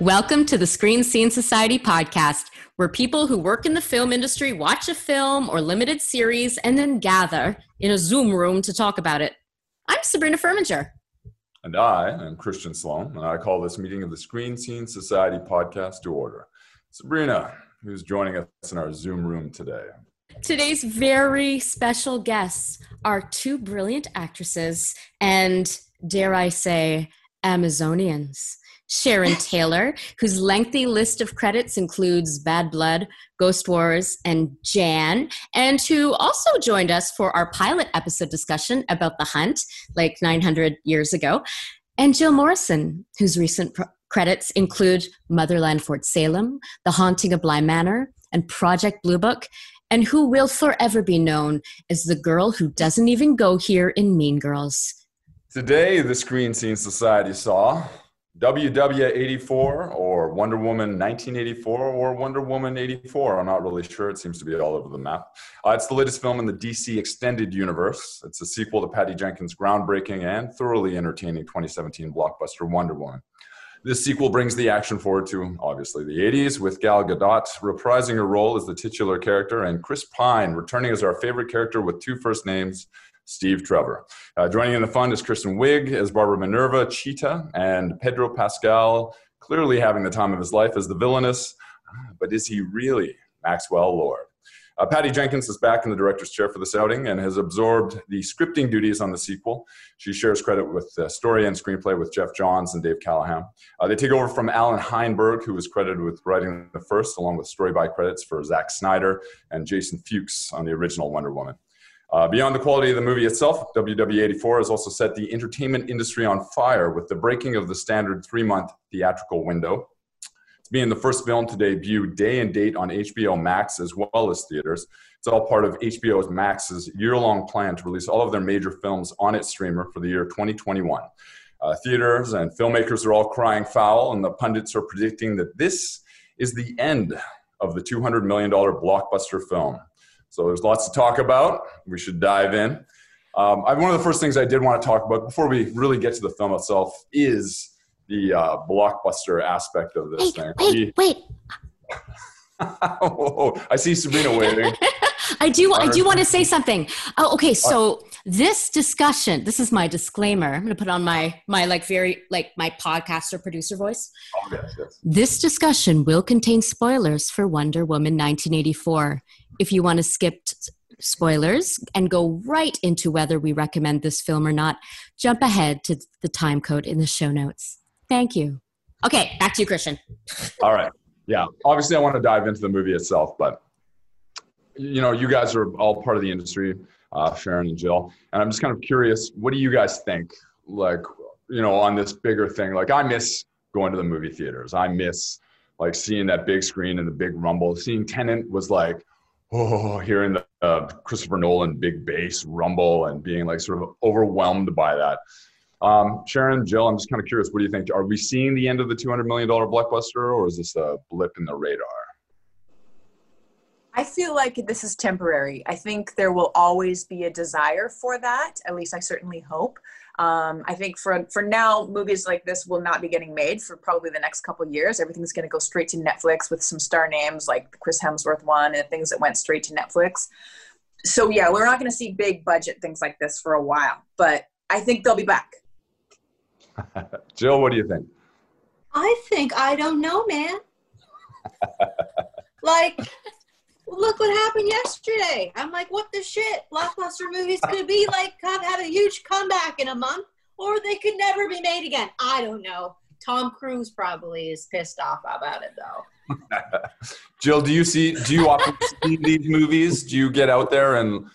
Welcome to the Screen Scene Society podcast, where people who work in the film industry watch a film or limited series and then gather in a Zoom room to talk about it. I'm Sabrina Furminger. And I am Christian Sloan, and I call this meeting of the Screen Scene Society podcast to order. Sabrina, who's joining us in our Zoom room today. Today's very special guests are two brilliant actresses and, dare I say, Amazonians. Sharon Taylor, whose lengthy list of credits includes Bad Blood, Ghost Wars, and Jann, and who also joined us for our pilot episode discussion about The Hunt, like 900 years ago. And Jill Morrison, whose recent pro- credits include Motherland Fort Salem, The Haunting of Bly Manor, and Project Blue Book, and who will forever be known as the girl who doesn't even go here in Mean Girls. Today, the Screen Scene Society saw WW84 or Wonder Woman 1984 or Wonder Woman 84. I'm not really sure. It seems to be all over the map. Uh, it's the latest film in the DC Extended Universe. It's a sequel to Patty Jenkins' groundbreaking and thoroughly entertaining 2017 blockbuster Wonder Woman. This sequel brings the action forward to obviously the 80s, with Gal Gadot reprising her role as the titular character and Chris Pine returning as our favorite character with two first names, Steve Trevor. Uh, joining in the fun is Kristen Wiig as Barbara Minerva Cheetah and Pedro Pascal, clearly having the time of his life as the villainous. But is he really Maxwell Lord? Uh, Patty Jenkins is back in the director's chair for this outing and has absorbed the scripting duties on the sequel. She shares credit with story and screenplay with Geoff Johns and Dave Callaham. Uh, they take over from Allan Heinberg, who was credited with writing the first, along with story by credits for Zack Snyder and Jason Fuchs on the original Wonder Woman. Uh, beyond the quality of the movie itself, WW84 has also set the entertainment industry on fire with the breaking of the standard three month theatrical window. It's being the first film to debut day and date on HBO Max as well as theaters. It's all part of HBO Max's year long plan to release all of their major films on its streamer for the year 2021. Uh, theaters and filmmakers are all crying foul, and the pundits are predicting that this is the end of the $200 million blockbuster film. So there's lots to talk about. We should dive in. Um, I, one of the first things I did want to talk about before we really get to the film itself is the uh, blockbuster aspect of this wait, thing. Wait, wait. oh, I see Sabrina waiting. I do. I do want to say something. Oh, okay. So this discussion. This is my disclaimer. I'm going to put on my my like very like my podcaster producer voice. Oh, yes, yes. This discussion will contain spoilers for Wonder Woman 1984. If you want to skip spoilers and go right into whether we recommend this film or not, jump ahead to the time code in the show notes. Thank you. Okay, back to you, Christian. All right. Yeah. Obviously, I want to dive into the movie itself, but you know, you guys are all part of the industry, uh, Sharon and Jill, and I'm just kind of curious. What do you guys think? Like, you know, on this bigger thing. Like, I miss going to the movie theaters. I miss like seeing that big screen and the big rumble. Seeing Tenet was like, oh, hearing the uh, Christopher Nolan big bass rumble and being like sort of overwhelmed by that. Um, Sharon, Jill, I'm just kind of curious. What do you think? Are we seeing the end of the $200 million blockbuster, or is this a blip in the radar? I feel like this is temporary. I think there will always be a desire for that. At least I certainly hope. Um, I think for for now, movies like this will not be getting made for probably the next couple years. Everything's going to go straight to Netflix with some star names like the Chris Hemsworth one and things that went straight to Netflix. So yeah, we're not going to see big budget things like this for a while, but I think they'll be back. Jill, what do you think? I think I don't know, man. like, look what happened yesterday. I'm like, what the shit? Blockbuster movies could be like have, have a huge comeback in a month, or they could never be made again. I don't know. Tom Cruise probably is pissed off about it though. Jill, do you see? Do you often see these movies? Do you get out there and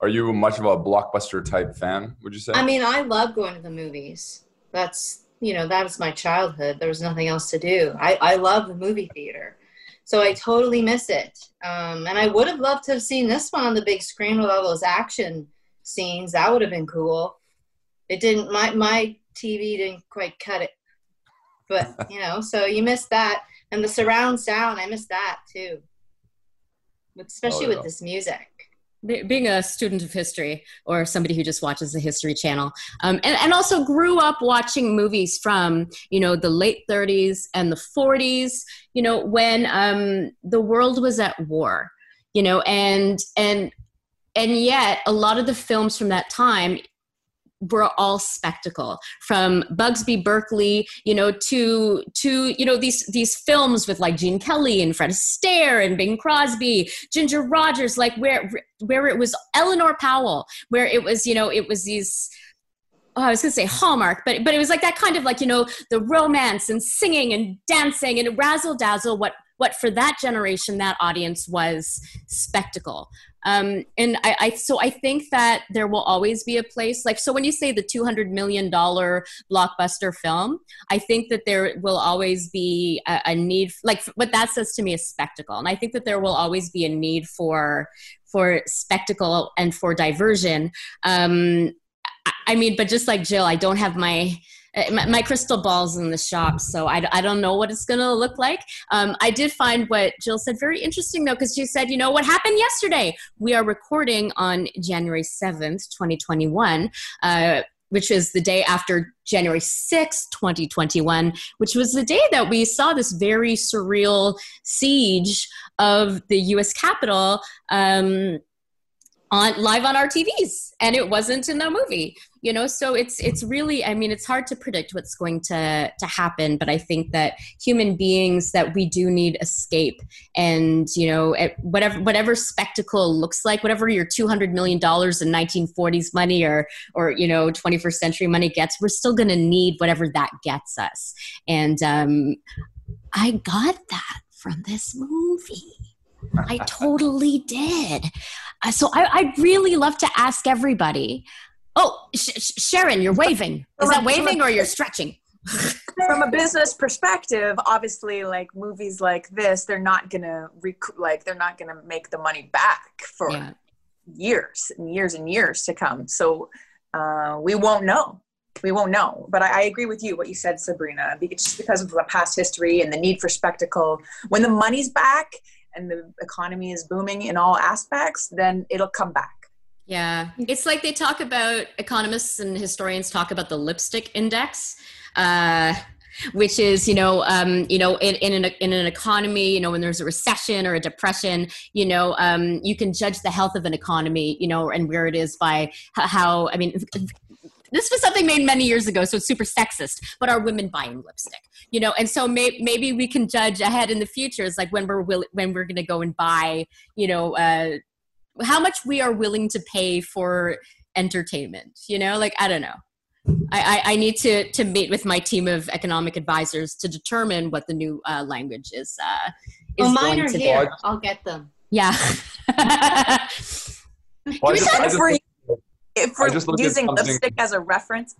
are you much of a blockbuster type fan? Would you say? I mean, I love going to the movies. That's you know that was my childhood. There was nothing else to do. I I love the movie theater, so I totally miss it. Um, and I would have loved to have seen this one on the big screen with all those action scenes. That would have been cool. It didn't. My my TV didn't quite cut it, but you know, so you missed that. And the surround sound, I missed that too. Especially Oh, yeah. with this music. Being a student of history or somebody who just watches the history channel. Um, and, and also grew up watching movies from you know the late 30s and the 40s you know when um, the world was at war you know and and and yet a lot of the films from that time were all spectacle from Busby Berkeley, you know, to to you know these these films with like Gene Kelly and Fred Astaire and Bing Crosby, Ginger Rogers, like where where it was Eleanor Powell, where it was you know it was these. Oh, I was gonna say Hallmark, but but it was like that kind of like you know the romance and singing and dancing and razzle dazzle. What what for that generation, that audience was spectacle. Um, and I, I, so I think that there will always be a place like so when you say the two hundred million dollar blockbuster film, I think that there will always be a, a, need like what that says to me is spectacle, and I think that there will always be a need for for spectacle and for diversion. Um, I, mean, but just like Jill, I don't have my my, my, crystal ball's in the shop, so I, I don't know what it's going to look like. Um, I did find what Jill said very interesting, though, because she said, you know, what happened yesterday? We are recording on January 7th, 2021. Uh, which is the day after January 6th, 2021, which was the day that we saw this very surreal siege of the US Capitol. Um, on live on our TVs and it wasn't in the movie you know? So it's it's really i mean it's hard to predict what's going to to happen but i think that human beings that we do need escape and you know whatever whatever spectacle looks like whatever your 200 million dollars in 1940s money or or you know 21st century money gets we're still going to need whatever that gets us. And um i got that from this movie I totally did. Uh, so I, I'd really love to ask everybody. Oh, Sh- Sharon, you're waving. Is that waving or you're stretching? From a business perspective, obviously, like movies like this, they're not gonna rec- like they're not gonna make the money back for yeah. years and years and years to come. So uh, we won't know. We won't know. But I, I agree with you what you said, Sabrina. Just because of the past history and the need for spectacle, when the money's back and the economy is booming in all aspects, then it'll come back. Yeah, it's like they talk about economists and historians talk about the lipstick index. Uh, which is you know um, you know in, in, an, in an economy you know when there's a recession or a depression you know um, you can judge the health of an economy you know and where it is by how i mean this was something made many years ago, so it's super sexist. But are women buying lipstick? You know, and so may, maybe we can judge ahead in the future. It's like when we're will, when we're going to go and buy, you know, uh, how much we are willing to pay for entertainment. You know, like I don't know. I, I, I, need to, to meet with my team of economic advisors to determine what the new uh, language is. Uh, is oh, mine are here. Be. I'll get them. Yeah. Can we talk for if we're using lipstick as a reference,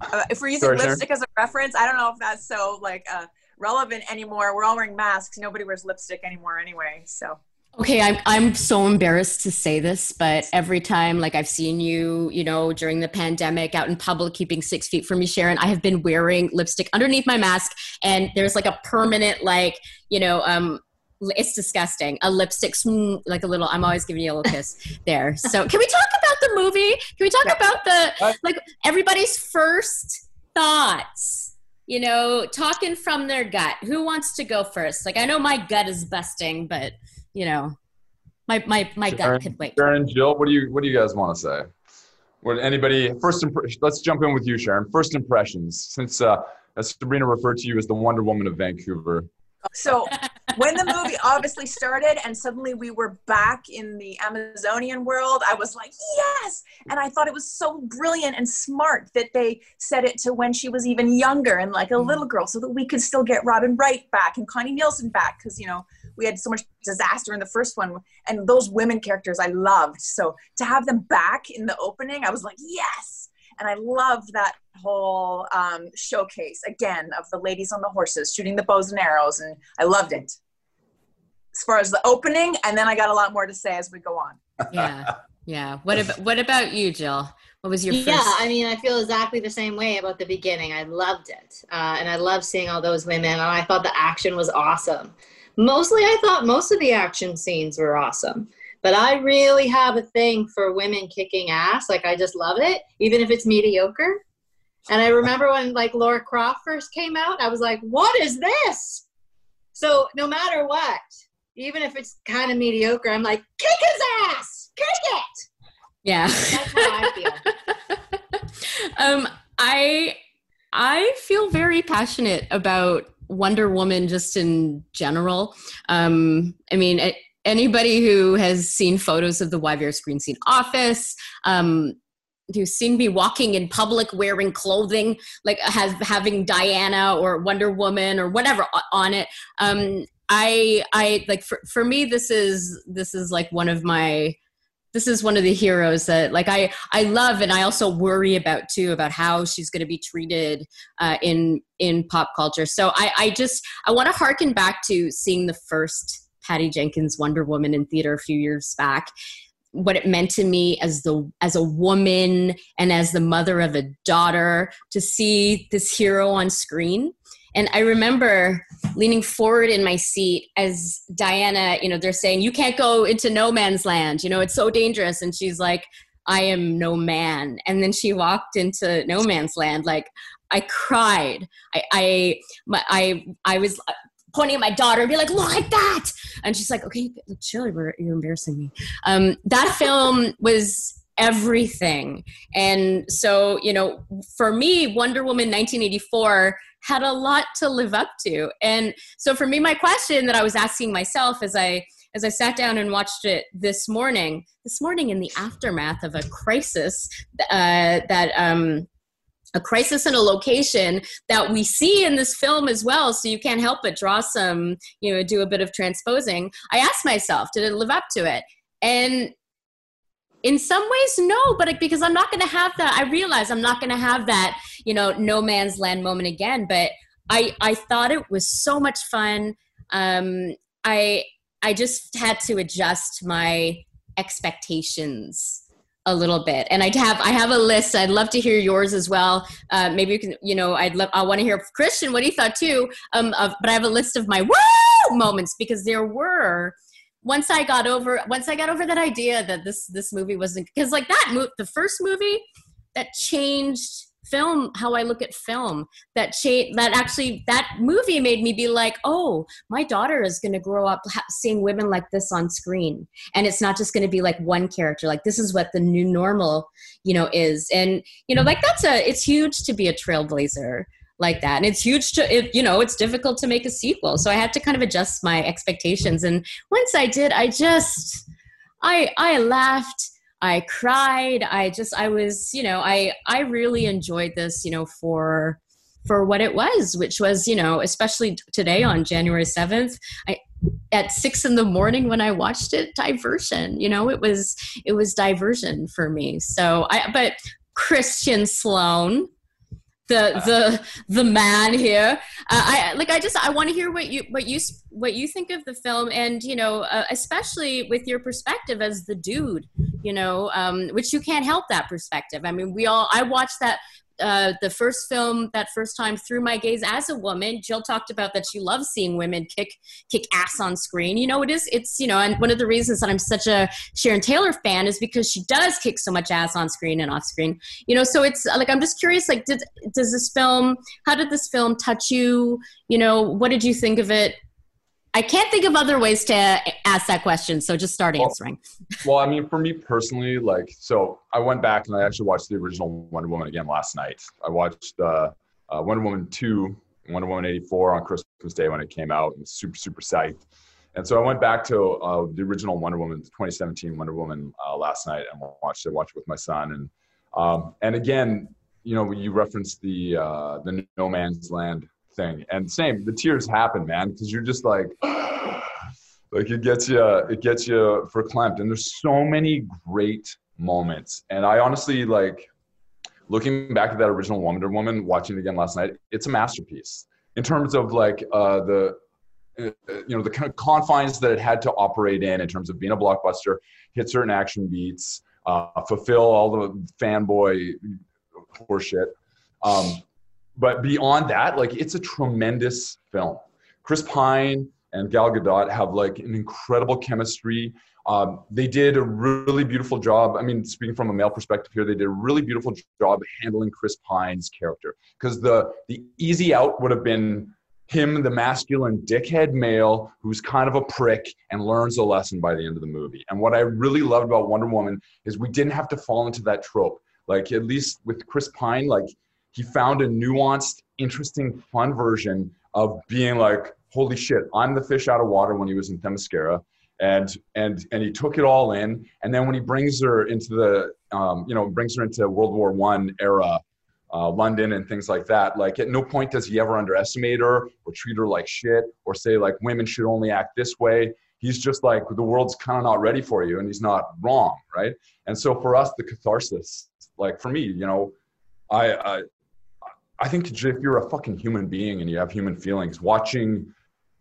uh, if we're using Sorry, lipstick as a reference, I don't know if that's so like uh, relevant anymore. We're all wearing masks. Nobody wears lipstick anymore anyway. So. Okay, I'm I'm so embarrassed to say this, but every time like I've seen you, you know, during the pandemic out in public keeping 6 feet from me Sharon, I have been wearing lipstick underneath my mask and there's like a permanent like, you know, um it's disgusting. A lipstick, like a little. I'm always giving you a little kiss there. So, can we talk about the movie? Can we talk yeah. about the like everybody's first thoughts? You know, talking from their gut. Who wants to go first? Like, I know my gut is busting, but you know, my my my Sharon, gut could wait. Sharon, Jill, what do you what do you guys want to say? What anybody first? Imp- let's jump in with you, Sharon. First impressions, since uh, as Sabrina referred to you as the Wonder Woman of Vancouver. So when the movie obviously started and suddenly we were back in the Amazonian world, I was like, yes. And I thought it was so brilliant and smart that they set it to when she was even younger and like a mm. little girl so that we could still get Robin Wright back and Connie Nielsen back because, you know, we had so much disaster in the first one and those women characters I loved. So to have them back in the opening, I was like, yes and I loved that whole um, showcase again of the ladies on the horses shooting the bows and arrows, and I loved it. As far as the opening, and then I got a lot more to say as we go on. Yeah, yeah. What about what about you, Jill? What was your first? Yeah, I mean, I feel exactly the same way about the beginning. I loved it, uh, and I loved seeing all those women. And I thought the action was awesome. Mostly, I thought most of the action scenes were awesome But I really have a thing for women kicking ass. Like I just love it, even if it's mediocre. And I remember when like Laura Croft first came out, I was like, what is this? So no matter what, even if it's kind of mediocre, I'm like, kick his ass, kick it. Yeah. That's how I feel. um, I I feel very passionate about Wonder Woman just in general. Um, I mean, it, anybody who has seen photos of the YVR screen scene office, um, who's seen me walking in public wearing clothing like has having Diana or Wonder Woman or whatever on it. Um, I I like for for me this is this is like one of my this is one of the heroes that like i i love and i also worry about too about how she's going to be treated uh, in in pop culture so i i just i want to harken back to seeing the first patty jenkins wonder woman in theater a few years back what it meant to me as the as a woman and as the mother of a daughter to see this hero on screen and I remember leaning forward in my seat as Diana, you know, they're saying, you can't go into no man's land. You know, it's so dangerous. And she's like, I am no man. And then she walked into no man's land. Like, I cried. I, I, my, I, I was pointing at my daughter and be like, look at that. And she's like, okay, chill, you're, you're embarrassing me. Um, that film was everything. And so, you know, for me, Wonder Woman 1984 had a lot to live up to. And so for me, my question that I was asking myself as I as I sat down and watched it this morning, this morning in the aftermath of a crisis uh, that um, a crisis in a location that we see in this film as well so you can't help but draw some you know do a bit of transposing. I asked myself did it live up to it? And in some ways no but because i'm not going to have that i realize i'm not going to have that you know no man's land moment again but i i thought it was so much fun. Um i i just had to adjust my expectations a little bit. And i'd have i have a list. I'd love to hear yours as well. Uh, maybe you can you know i'd love i want to hear christian what he thought too um of, but i have a list of my woo moments because there were once I got over once I got over that idea that this this movie wasn't because like that mo- the first movie that changed film how I look at film that cha- that actually that movie made me be like oh my daughter is going to grow up ha- seeing women like this on screen. And it's not just going to be like one character like this is what the new normal you know is. And you know like that's a it's huge to be a trailblazer like that. And it's huge to it, you know it's difficult to make a sequel. So i had to kind of adjust my expectations. And once i did i just i i laughed i cried i just i was you know i i really enjoyed this you know for for what it was which was you know especially today on january 7th i at six in the morning when I watched it, diversion. You know, it was it was diversion for me. So I but Christian Sloan, the the the man here. Uh, I like I just I want to hear what you what you what you think of the film, and you know, uh, especially with your perspective as the dude, you know, um, which you can't help that perspective. I mean, we all I watched that uh, the first film that first time through my gaze as a woman jill talked about that she loves seeing women kick kick ass on screen. You know it is it's you know and one of the reasons that i'm such a sharon taylor fan is because she does kick so much ass on screen and off screen. You know so it's like i'm just curious like did does this film how did this film touch you? You know what did you think of it I can't think of other ways to ask that question, so just start answering. Well, I mean, for me personally, like, so I went back and I actually watched the original Wonder Woman again last night. I watched uh, uh, Wonder Woman 2, Wonder Woman 84 on Christmas Day when it came out, and super, super psyched. And so I went back to uh, the original Wonder Woman, 2017 Wonder Woman, uh, last night and watched it. Watched it with my son, and um, and again, you know, you referenced the uh, the No Man's Land thing. And same, the tears happen, man, because you're just like, like it gets you, it gets you verklempt. And there's so many great moments. And I honestly like looking back at that original Wonder Woman, watching it again last night. It's a masterpiece in terms of like uh, the, uh, you know, the kind of confines that it had to operate in, in terms of being a blockbuster, hit certain action beats, uh, fulfill all the fanboy horseshit. Um, but beyond that, like it's a tremendous film. Chris Pine, and Gal Gadot have like an incredible chemistry. Um, they did a really beautiful job. I mean, speaking from a male perspective here, they did a really beautiful job handling Chris Pine's character because the the easy out would have been him, the masculine dickhead male who's kind of a prick and learns a lesson by the end of the movie. And what I really loved about Wonder Woman is we didn't have to fall into that trope. Like at least with Chris Pine, like he found a nuanced, interesting, fun version of being like, holy shit, I'm the fish out of water when he was in Themyscira. And, and, and he took it all in. And then when he brings her into the, um, you know, brings her into World War One era uh, London and things like that. Like at no point does he ever underestimate her or treat her like shit or say like women should only act this way. He's just like the world's kind of not ready for you, and he's not wrong, right? And so for us, the catharsis, like for me, you know, I I, I think if you're a fucking human being and you have human feelings, watching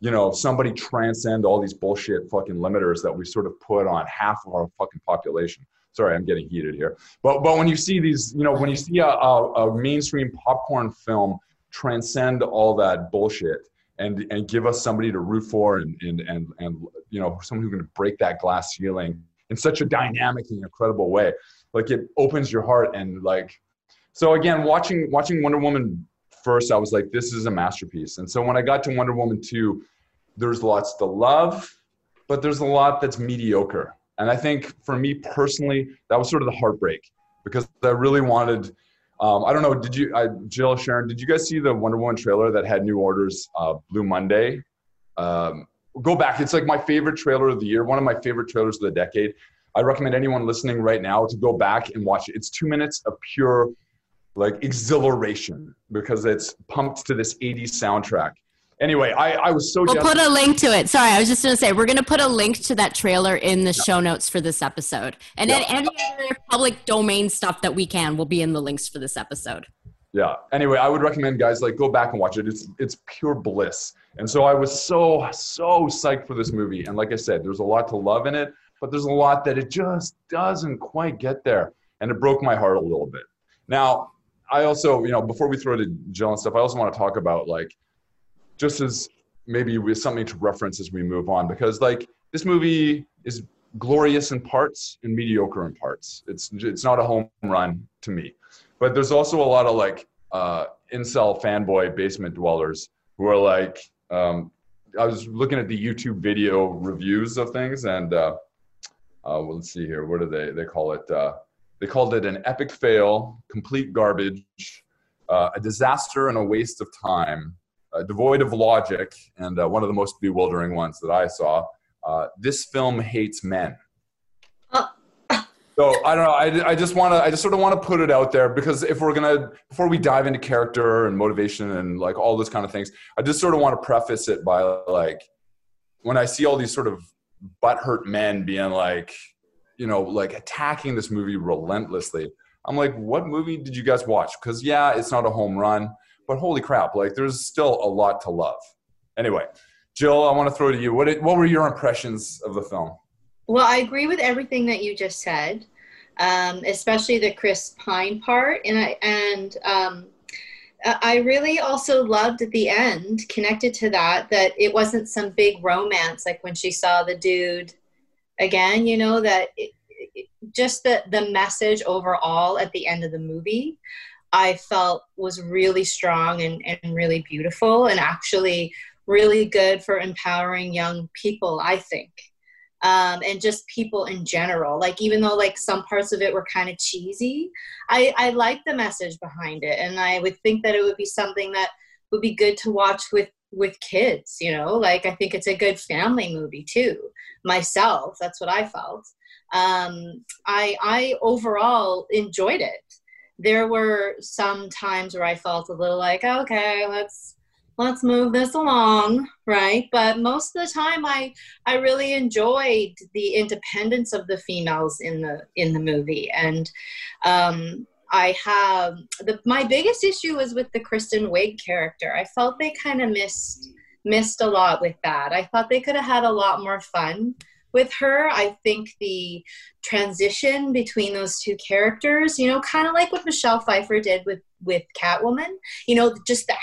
you know, somebody transcend all these bullshit fucking limiters that we sort of put on half of our fucking population sorry, I'm getting heated here. But but when you see these, you know, when you see a, a, a mainstream popcorn film transcend all that bullshit and and give us somebody to root for and and and, and you know someone who's going to break that glass ceiling in such a dynamic and incredible way like it opens your heart and like so again watching watching wonder woman first i was like this is a masterpiece and so when i got to wonder woman 2 there's lots to love but there's a lot that's mediocre and I think for me personally, that was sort of the heartbreak because I really wanted. Um, I don't know. Did you, I, Jill, Sharon? Did you guys see the Wonder Woman trailer that had New Order's uh, Blue Monday? Um, go back. It's like my favorite trailer of the year. One of my favorite trailers of the decade. I recommend anyone listening right now to go back and watch it. It's two minutes of pure like exhilaration because it's pumped to this 80s soundtrack anyway, I, I was so. We'll put a link to it. Sorry, I was just going to say we're going to put a link to that trailer in the yeah. show notes for this episode, and yeah. then any other public domain stuff that we can will be in the links for this episode. Yeah. Anyway, I would recommend guys like go back and watch it. It's it's pure bliss. And so I was so so psyched for this movie. And like I said, there's a lot to love in it, but there's a lot that it just doesn't quite get there, and it broke my heart a little bit. Now, I also, you know, before we throw to Jill and stuff, I also want to talk about like just as maybe with something to reference as we move on because like this movie is glorious in parts and mediocre in parts. It's it's not a home run to me. But there's also a lot of like uh incel fanboy basement dwellers who are like um i was looking at the youtube video reviews of things and uh, uh well, let's see here. What do they they call it? Uh they called it an epic fail complete garbage uh, a disaster and a waste of time uh, devoid of logic, and uh, one of the most bewildering ones that I saw. Uh, this film hates men. Uh. So I don't know. I, I just want to. I just sort of want to put it out there because if we're gonna before we dive into character and motivation and like all those kind of things, I just sort of want to preface it by like when I see all these sort of butthurt men being like, you know, like attacking this movie relentlessly. I'm like, what movie did you guys watch? Because yeah, it's not a home run but holy crap, like there's still a lot to love. Anyway, Jill, I want to throw to you. What did, what were your impressions of the film? Well, I agree with everything that you just said, um, especially the Chris Pine part, and I and um, I really also loved at the end, connected to that, that it wasn't some big romance like when she saw the dude again. You know that it, it, just the the message overall at the end of the movie I felt was really strong and, and really beautiful and actually really good for empowering young people, I think. Um, and just people in general. Like even though like some parts of it were kind of cheesy, I, I like the message behind it, and I would think that it would be something that would be good to watch with with kids. You know, like I think it's a good family movie too. Myself, that's what I felt. Um, I I overall enjoyed it there were some times where I felt a little like, okay, let's let's move this along, right? But most of the time, I I really enjoyed the independence of the females in the in the movie, and um, I have the my biggest issue was with the Kristen Wiig character. I felt they kind of missed missed a lot with that. I thought they could have had a lot more fun with her. I think the transition between those two characters, you know, kind of like what Michelle Pfeiffer did with with Catwoman, you know, just that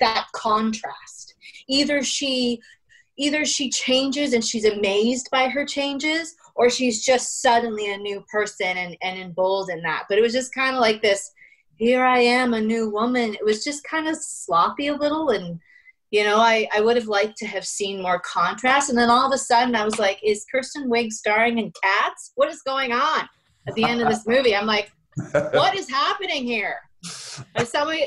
that contrast. Either she either she changes and she's amazed by her changes, or she's just suddenly a new person and, and emboldened that. But it was just kind of like this here I am, a new woman. It was just kind of sloppy a little. And, you know, I, I would have liked to have seen more contrast. And then all of a sudden I was like, is Kirsten Wiig starring in Cats? What is going on at the end of this movie? I'm like, what is happening here?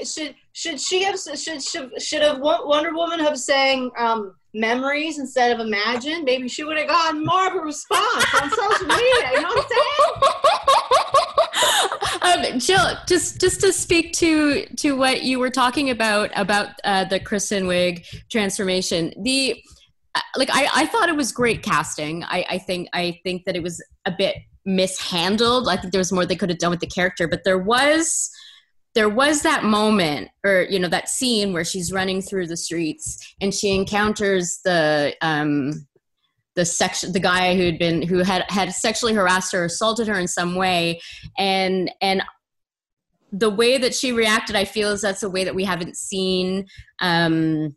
Should should she have should should, should have Wonder Woman have sang um, memories instead of imagine? Maybe she would have gotten more of a response on social media. You know what I'm saying? um, Jill, just just to speak to to what you were talking about about uh, the Kristen Wiig transformation, the uh, like I, I thought it was great casting. I, I think I think that it was a bit mishandled. I think there was more they could have done with the character, but there was there was that moment or you know that scene where she's running through the streets and she encounters the um the section the guy who'd been who had had sexually harassed her assaulted her in some way. And and the way that she reacted i feel is that's a way that we haven't seen um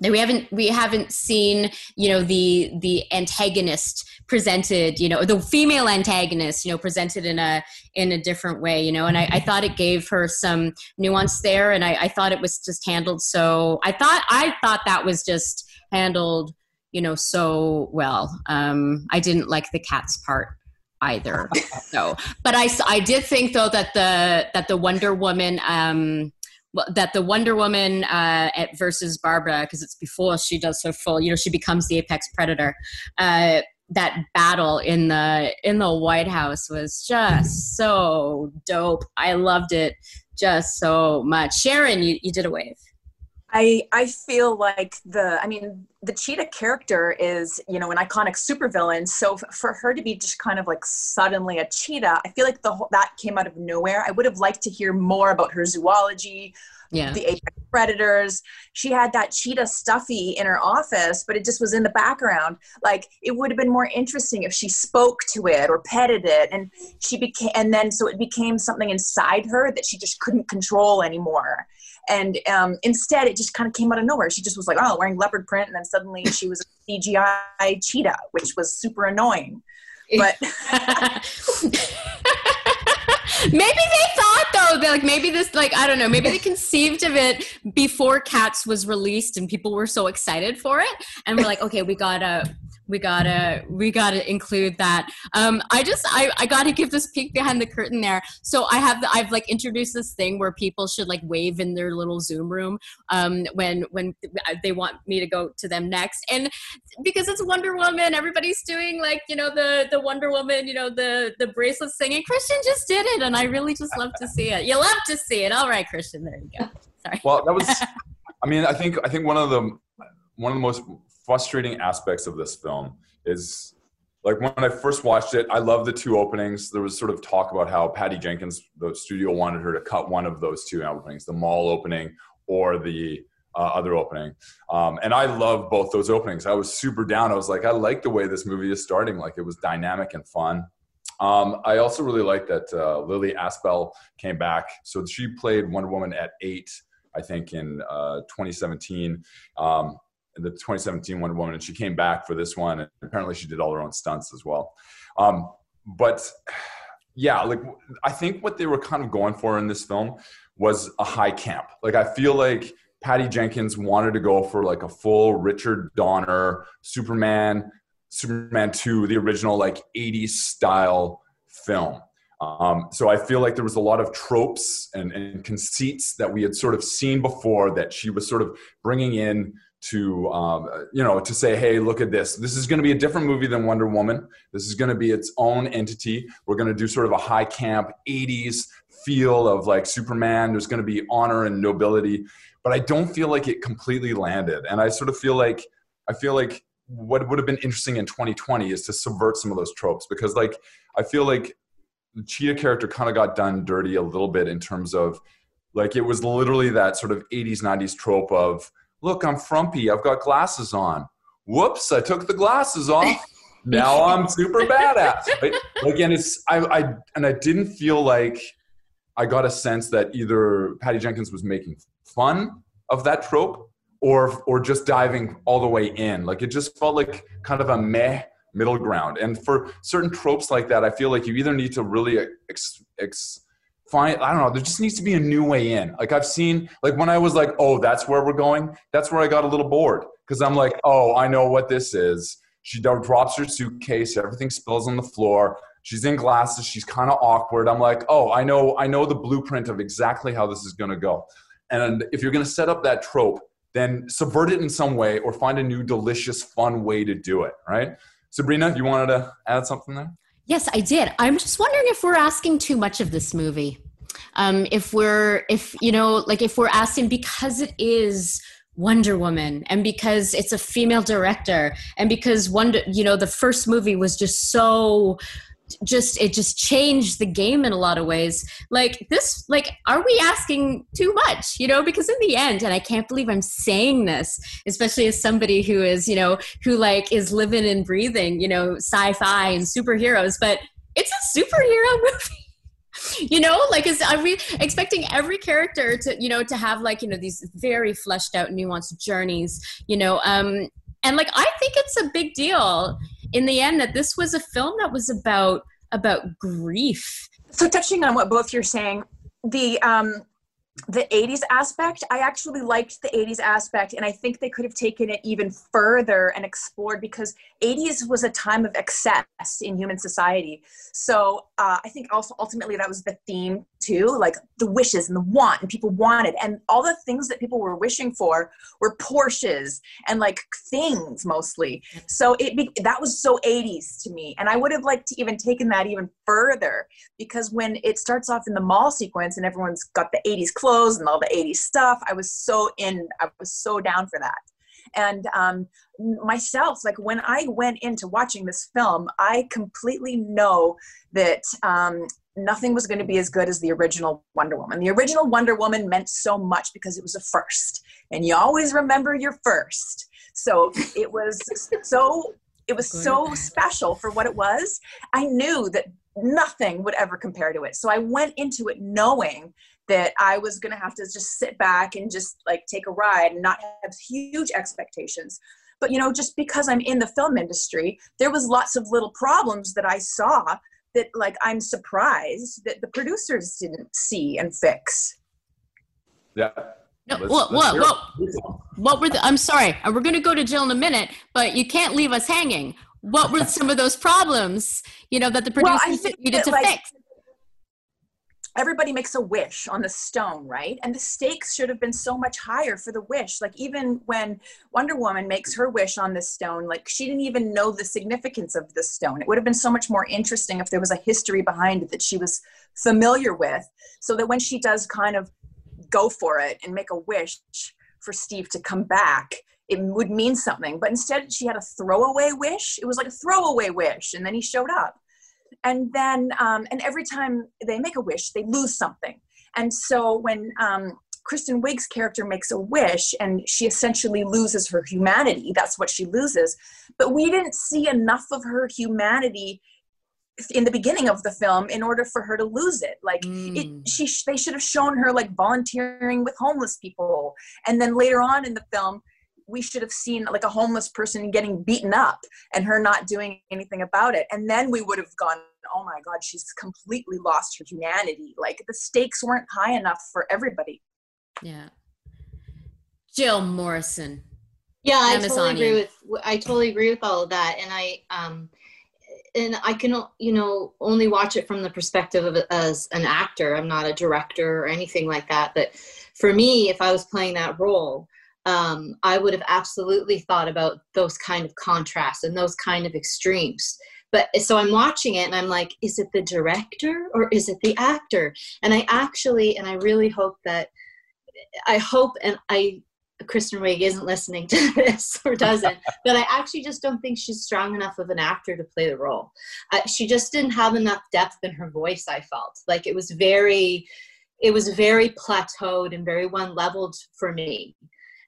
we haven't we haven't seen you know the the antagonist presented you know the female antagonist you know presented in a in a different way you know and i, I thought it gave her some nuance there and I, I thought it was just handled so i thought i thought that was just handled you know so well um i didn't like the cat's part either so but i i did think though that the that the wonder woman um that the Wonder Woman uh, at versus Barbara because it's before she does her full, you know, she becomes the apex predator. Uh, that battle in the in the White House was just so dope. I loved it just so much. Sharon, you, you did a wave. I I feel like the I mean the cheetah character is you know an iconic supervillain. So for her to be just kind of like suddenly a cheetah, I feel like the whole that came out of nowhere. I would have liked to hear more about her zoology, yeah. the apex predators. She had that cheetah stuffy in her office, but it just was in the background. Like it would have been more interesting if she spoke to it or petted it, and she became and then so it became something inside her that she just couldn't control anymore and um, instead it just kind of came out of nowhere she just was like oh wearing leopard print and then suddenly she was a cgi cheetah which was super annoying but maybe they thought though that like maybe this like i don't know maybe they conceived of it before cats was released and people were so excited for it and we're like okay we gotta we gotta we gotta include that. Um i just i i gotta give this peek behind the curtain there. So i have the, i've like introduced this thing where people should like wave in their little zoom room um when when they want me to go to them next. And because it's wonder woman everybody's doing like you know the the wonder woman you know the the bracelet singing. Christian just did it and i really just love to see it. You love to see it. All right christian there you go. Sorry. Well that was i mean i think i think one of the one of the most frustrating aspects of this film is like when I first watched it, I love the two openings. There was sort of talk about how Patty Jenkins, the studio, wanted her to cut one of those two openings, the mall opening or the uh, other opening. Um, and I love both those openings. I was super down. I was like, I like the way this movie is starting. Like it was dynamic and fun. Um, I also really like that uh, Lily Aspell came back. So she played Wonder Woman at eight, I think, in uh, 2017. Um, the 2017 Wonder Woman, and she came back for this one. And apparently, she did all her own stunts as well. Um, but yeah, like I think what they were kind of going for in this film was a high camp. Like I feel like Patty Jenkins wanted to go for like a full Richard Donner Superman, Superman 2, the original like 80s style film. Um, so I feel like there was a lot of tropes and, and conceits that we had sort of seen before that she was sort of bringing in to um, you know to say hey look at this. This is going to be a different movie than wonder woman. This is going to be its own entity. We're going to do sort of a high camp 80s feel of like superman. There's going to be honor and nobility. But i don't feel like it completely landed. And i sort of feel like i feel like what would have been interesting in 2020 is to subvert some of those tropes because like i feel like the cheetah character kind of got done dirty a little bit in terms of like it was literally that sort of 80s 90s trope of Look, I'm frumpy. I've got glasses on. Whoops, I took the glasses off. now I'm super badass. Right? Again, it's I, I and I didn't feel like I got a sense that either Patty Jenkins was making fun of that trope or or just diving all the way in. Like it just felt like kind of a meh middle ground. And for certain tropes like that, I feel like you either need to really ex, ex, find I don't know, there just needs to be a new way in. Like I've seen like when I was like, "Oh, that's where we're going." That's where I got a little bored because I'm like, "Oh, I know what this is." She drops her suitcase, everything spills on the floor. She's in glasses, she's kind of awkward. I'm like, "Oh, I know I know the blueprint of exactly how this is going to go." And if you're going to set up that trope, then subvert it in some way or find a new delicious fun way to do it, right? Sabrina, you wanted to add something there? Yes, I did. I'm just wondering if we're asking too much of this movie. Um, if we're, if, you know, like if we're asking because it is Wonder Woman and because it's a female director and because Wonder, you know, the first movie was just so just it just changed the game in a lot of ways. Like this like are we asking too much you know? Because in the end and i can't believe i'm saying this especially as somebody who is you know who like is living and breathing you know sci-fi and superheroes but it's a superhero movie. You know like is are we expecting every character to you know to have like you know these very fleshed out nuanced journeys you know? Um and like i think it's a big deal in the end that this was a film that was about about grief. So touching on what both you're saying the um the 80s aspect i actually liked the 80s aspect and i think they could have taken it even further and explored because 80s was a time of excess in human society. So uh, i think also ultimately that was the theme too like the wishes and the want and people wanted and all the things that people were wishing for were porsches and like things mostly. So it be, that was so 80s to me and i would have liked to even taken that even further because when it starts off in the mall sequence and everyone's got the 80s clothes and all the 80s stuff i was so in i was so down for that and um, myself like when i went into watching this film i completely know that um, nothing was going to be as good as the original Wonder Woman. The original Wonder Woman meant so much because it was a first, and you always remember your first. So it was so it was so special for what it was. I knew that nothing would ever compare to it. So I went into it knowing that I was going to have to just sit back and just like take a ride and not have huge expectations. But you know, just because I'm in the film industry, there was lots of little problems that I saw that like I'm surprised that the producers didn't see and fix. Yeah. No, what, what, what, what were the, I'm sorry, uh, we're going to go to Jill in a minute, but you can't leave us hanging. What were some of those problems, you know, that the producers well, needed to like, fix? Everybody makes a wish on the stone, right? And the stakes should have been so much higher for the wish. Like even when Wonder Woman makes her wish on the stone, like she didn't even know the significance of the stone. It would have been so much more interesting if there was a history behind it that she was familiar with, so that when she does kind of go for it and make a wish for Steve to come back, it would mean something. But instead, she had a throwaway wish. It was like a throwaway wish, and then he showed up and then um, and every time they make a wish they lose something. And so when um, kristen wiig's character makes a wish and she essentially loses her humanity that's what she loses. But we didn't see enough of her humanity in the beginning of the film in order for her to lose it. Like mm. it she they should have shown her like volunteering with homeless people. And then later on in the film we should have seen like a homeless person getting beaten up and her not doing anything about it. And then we would have gone oh my god she's completely lost her humanity. Like the stakes weren't high enough for everybody. Yeah. Jill morrison. Yeah i totally agree with i totally agree with all of that. And i um and i can you know only watch it from the perspective of as an actor. I'm not a director or anything like that. But for me if i was playing that role um, I would have absolutely thought about those kind of contrasts and those kind of extremes. But so I'm watching it and I'm like, is it the director or is it the actor? And I actually, and I really hope that, I hope, and I, Kristen Wiig isn't listening to this or doesn't, but I actually just don't think she's strong enough of an actor to play the role. Uh, she just didn't have enough depth in her voice, I felt. Like it was very, it was very plateaued and very one leveled for me.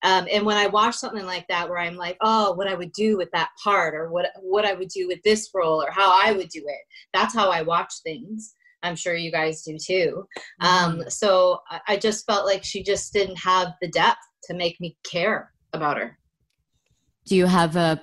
Um, and when I watch something like that, where I'm like, oh, what I would do with that part, or what what I would do with this role, or how I would do it. That's how I watch things. I'm sure you guys do too. Um, mm-hmm. so I just felt like she just didn't have the depth to make me care about her. Do you have a,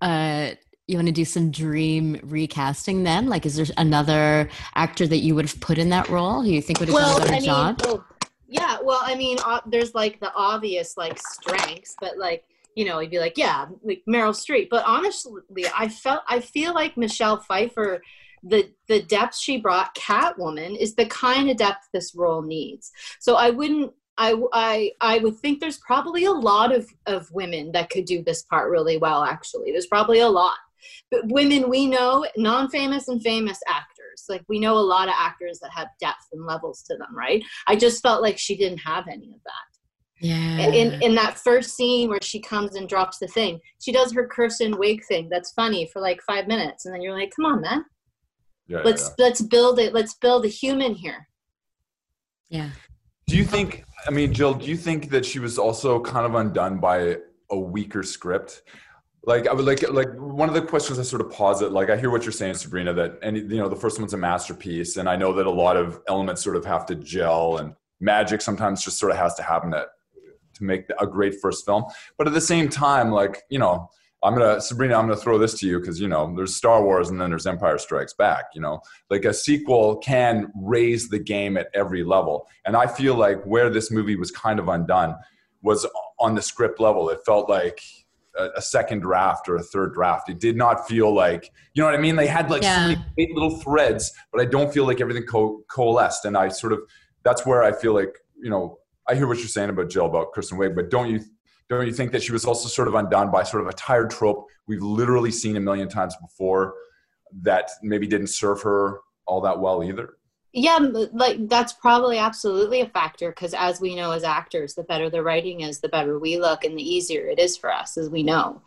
uh, you want to do some dream recasting then? Like, is there another actor that you would have put in that role who you think would have Well, done a better I mean, job? oh, yeah. Well, I mean, uh, there's like the obvious like strengths, but like you know, you'd be like, yeah, like Meryl Streep. But honestly, I felt I feel like Michelle Pfeiffer. The, the depth she brought catwoman is the kind of depth this role needs so i wouldn't I, I, I would think there's probably a lot of, of women that could do this part really well, actually. There's probably a lot. But women we know, non famous and famous actors, like we know a lot of actors that have depth and levels to them, right? I just felt like she didn't have any of that. yeah. In, in that first scene where she comes and drops the thing, she does her Kristen Wiig thing that's funny for like five minutes. And then you're like, come on, man. Yeah, Let's, yeah. let's build it. Let's build a human here. yeah. Do you think? I mean, Jill, do you think that she was also kind of undone by a weaker script? Like I would like like one of the questions I sort of posit. Like I hear what you're saying, Sabrina. That and you know the first one's a masterpiece, and I know that a lot of elements sort of have to gel, and magic sometimes just sort of has to happen to to make a great first film. But at the same time, like you know, I'm gonna Sabrina, I'm gonna throw this to you because you know there's Star Wars and then there's Empire Strikes Back. You know, like a sequel can raise the game at every level, and I feel like where this movie was kind of undone was on the script level. It felt like a, a second draft or a third draft. It did not feel like you know what I mean. They had like so many little threads, but I don't feel like everything co- coalesced. And I sort of that's where I feel like you know I hear what you're saying about Jill about Kristen Wiig, but don't you don't you think that she was also sort of undone by sort of a tired trope we've literally seen a million times before that maybe didn't serve her all that well either? Yeah, like that's probably absolutely a factor because, as we know as actors, the better the writing is, the better we look, and the easier it is for us, as we know.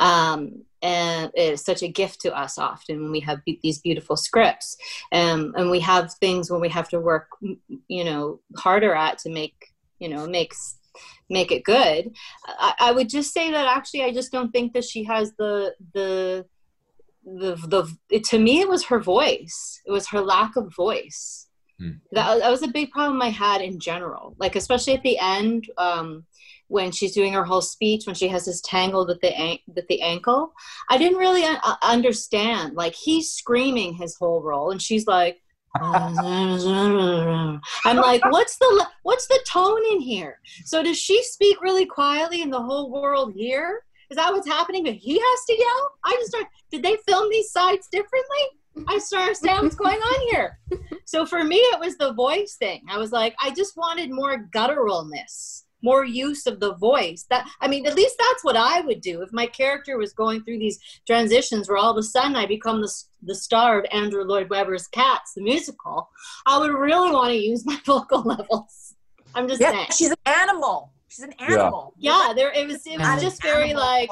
Um, and it's such a gift to us often when we have be- these beautiful scripts, um, and we have things when we have to work, you know, harder at to make, you know, makes make it good. I, I would just say that actually, I just don't think that she has the the the the it, to me it was her voice it was her lack of voice Hmm. that, that was a big problem i had in general like especially at the end um when she's doing her whole speech when she has this tangled with the an- with the ankle i didn't really un- uh, understand like he's screaming his whole role and she's like I'm like, what's the what's the tone in here? So does she speak really quietly and the whole world hear? Is that what's happening? But he has to yell. I just start. Did they film these sides differently? I just don't understand what's going on here. So for me, it was the voice thing. I was like, I just wanted more gutturalness, more use of the voice. That I mean, at least that's what I would do if my character was going through these transitions where all of a sudden I become the the star of Andrew Lloyd Webber's Cats, the musical. I would really want to use my vocal levels. I'm just Yeah, saying. she's an animal. She's an animal. Yeah, there it was. It was just very Animal. like.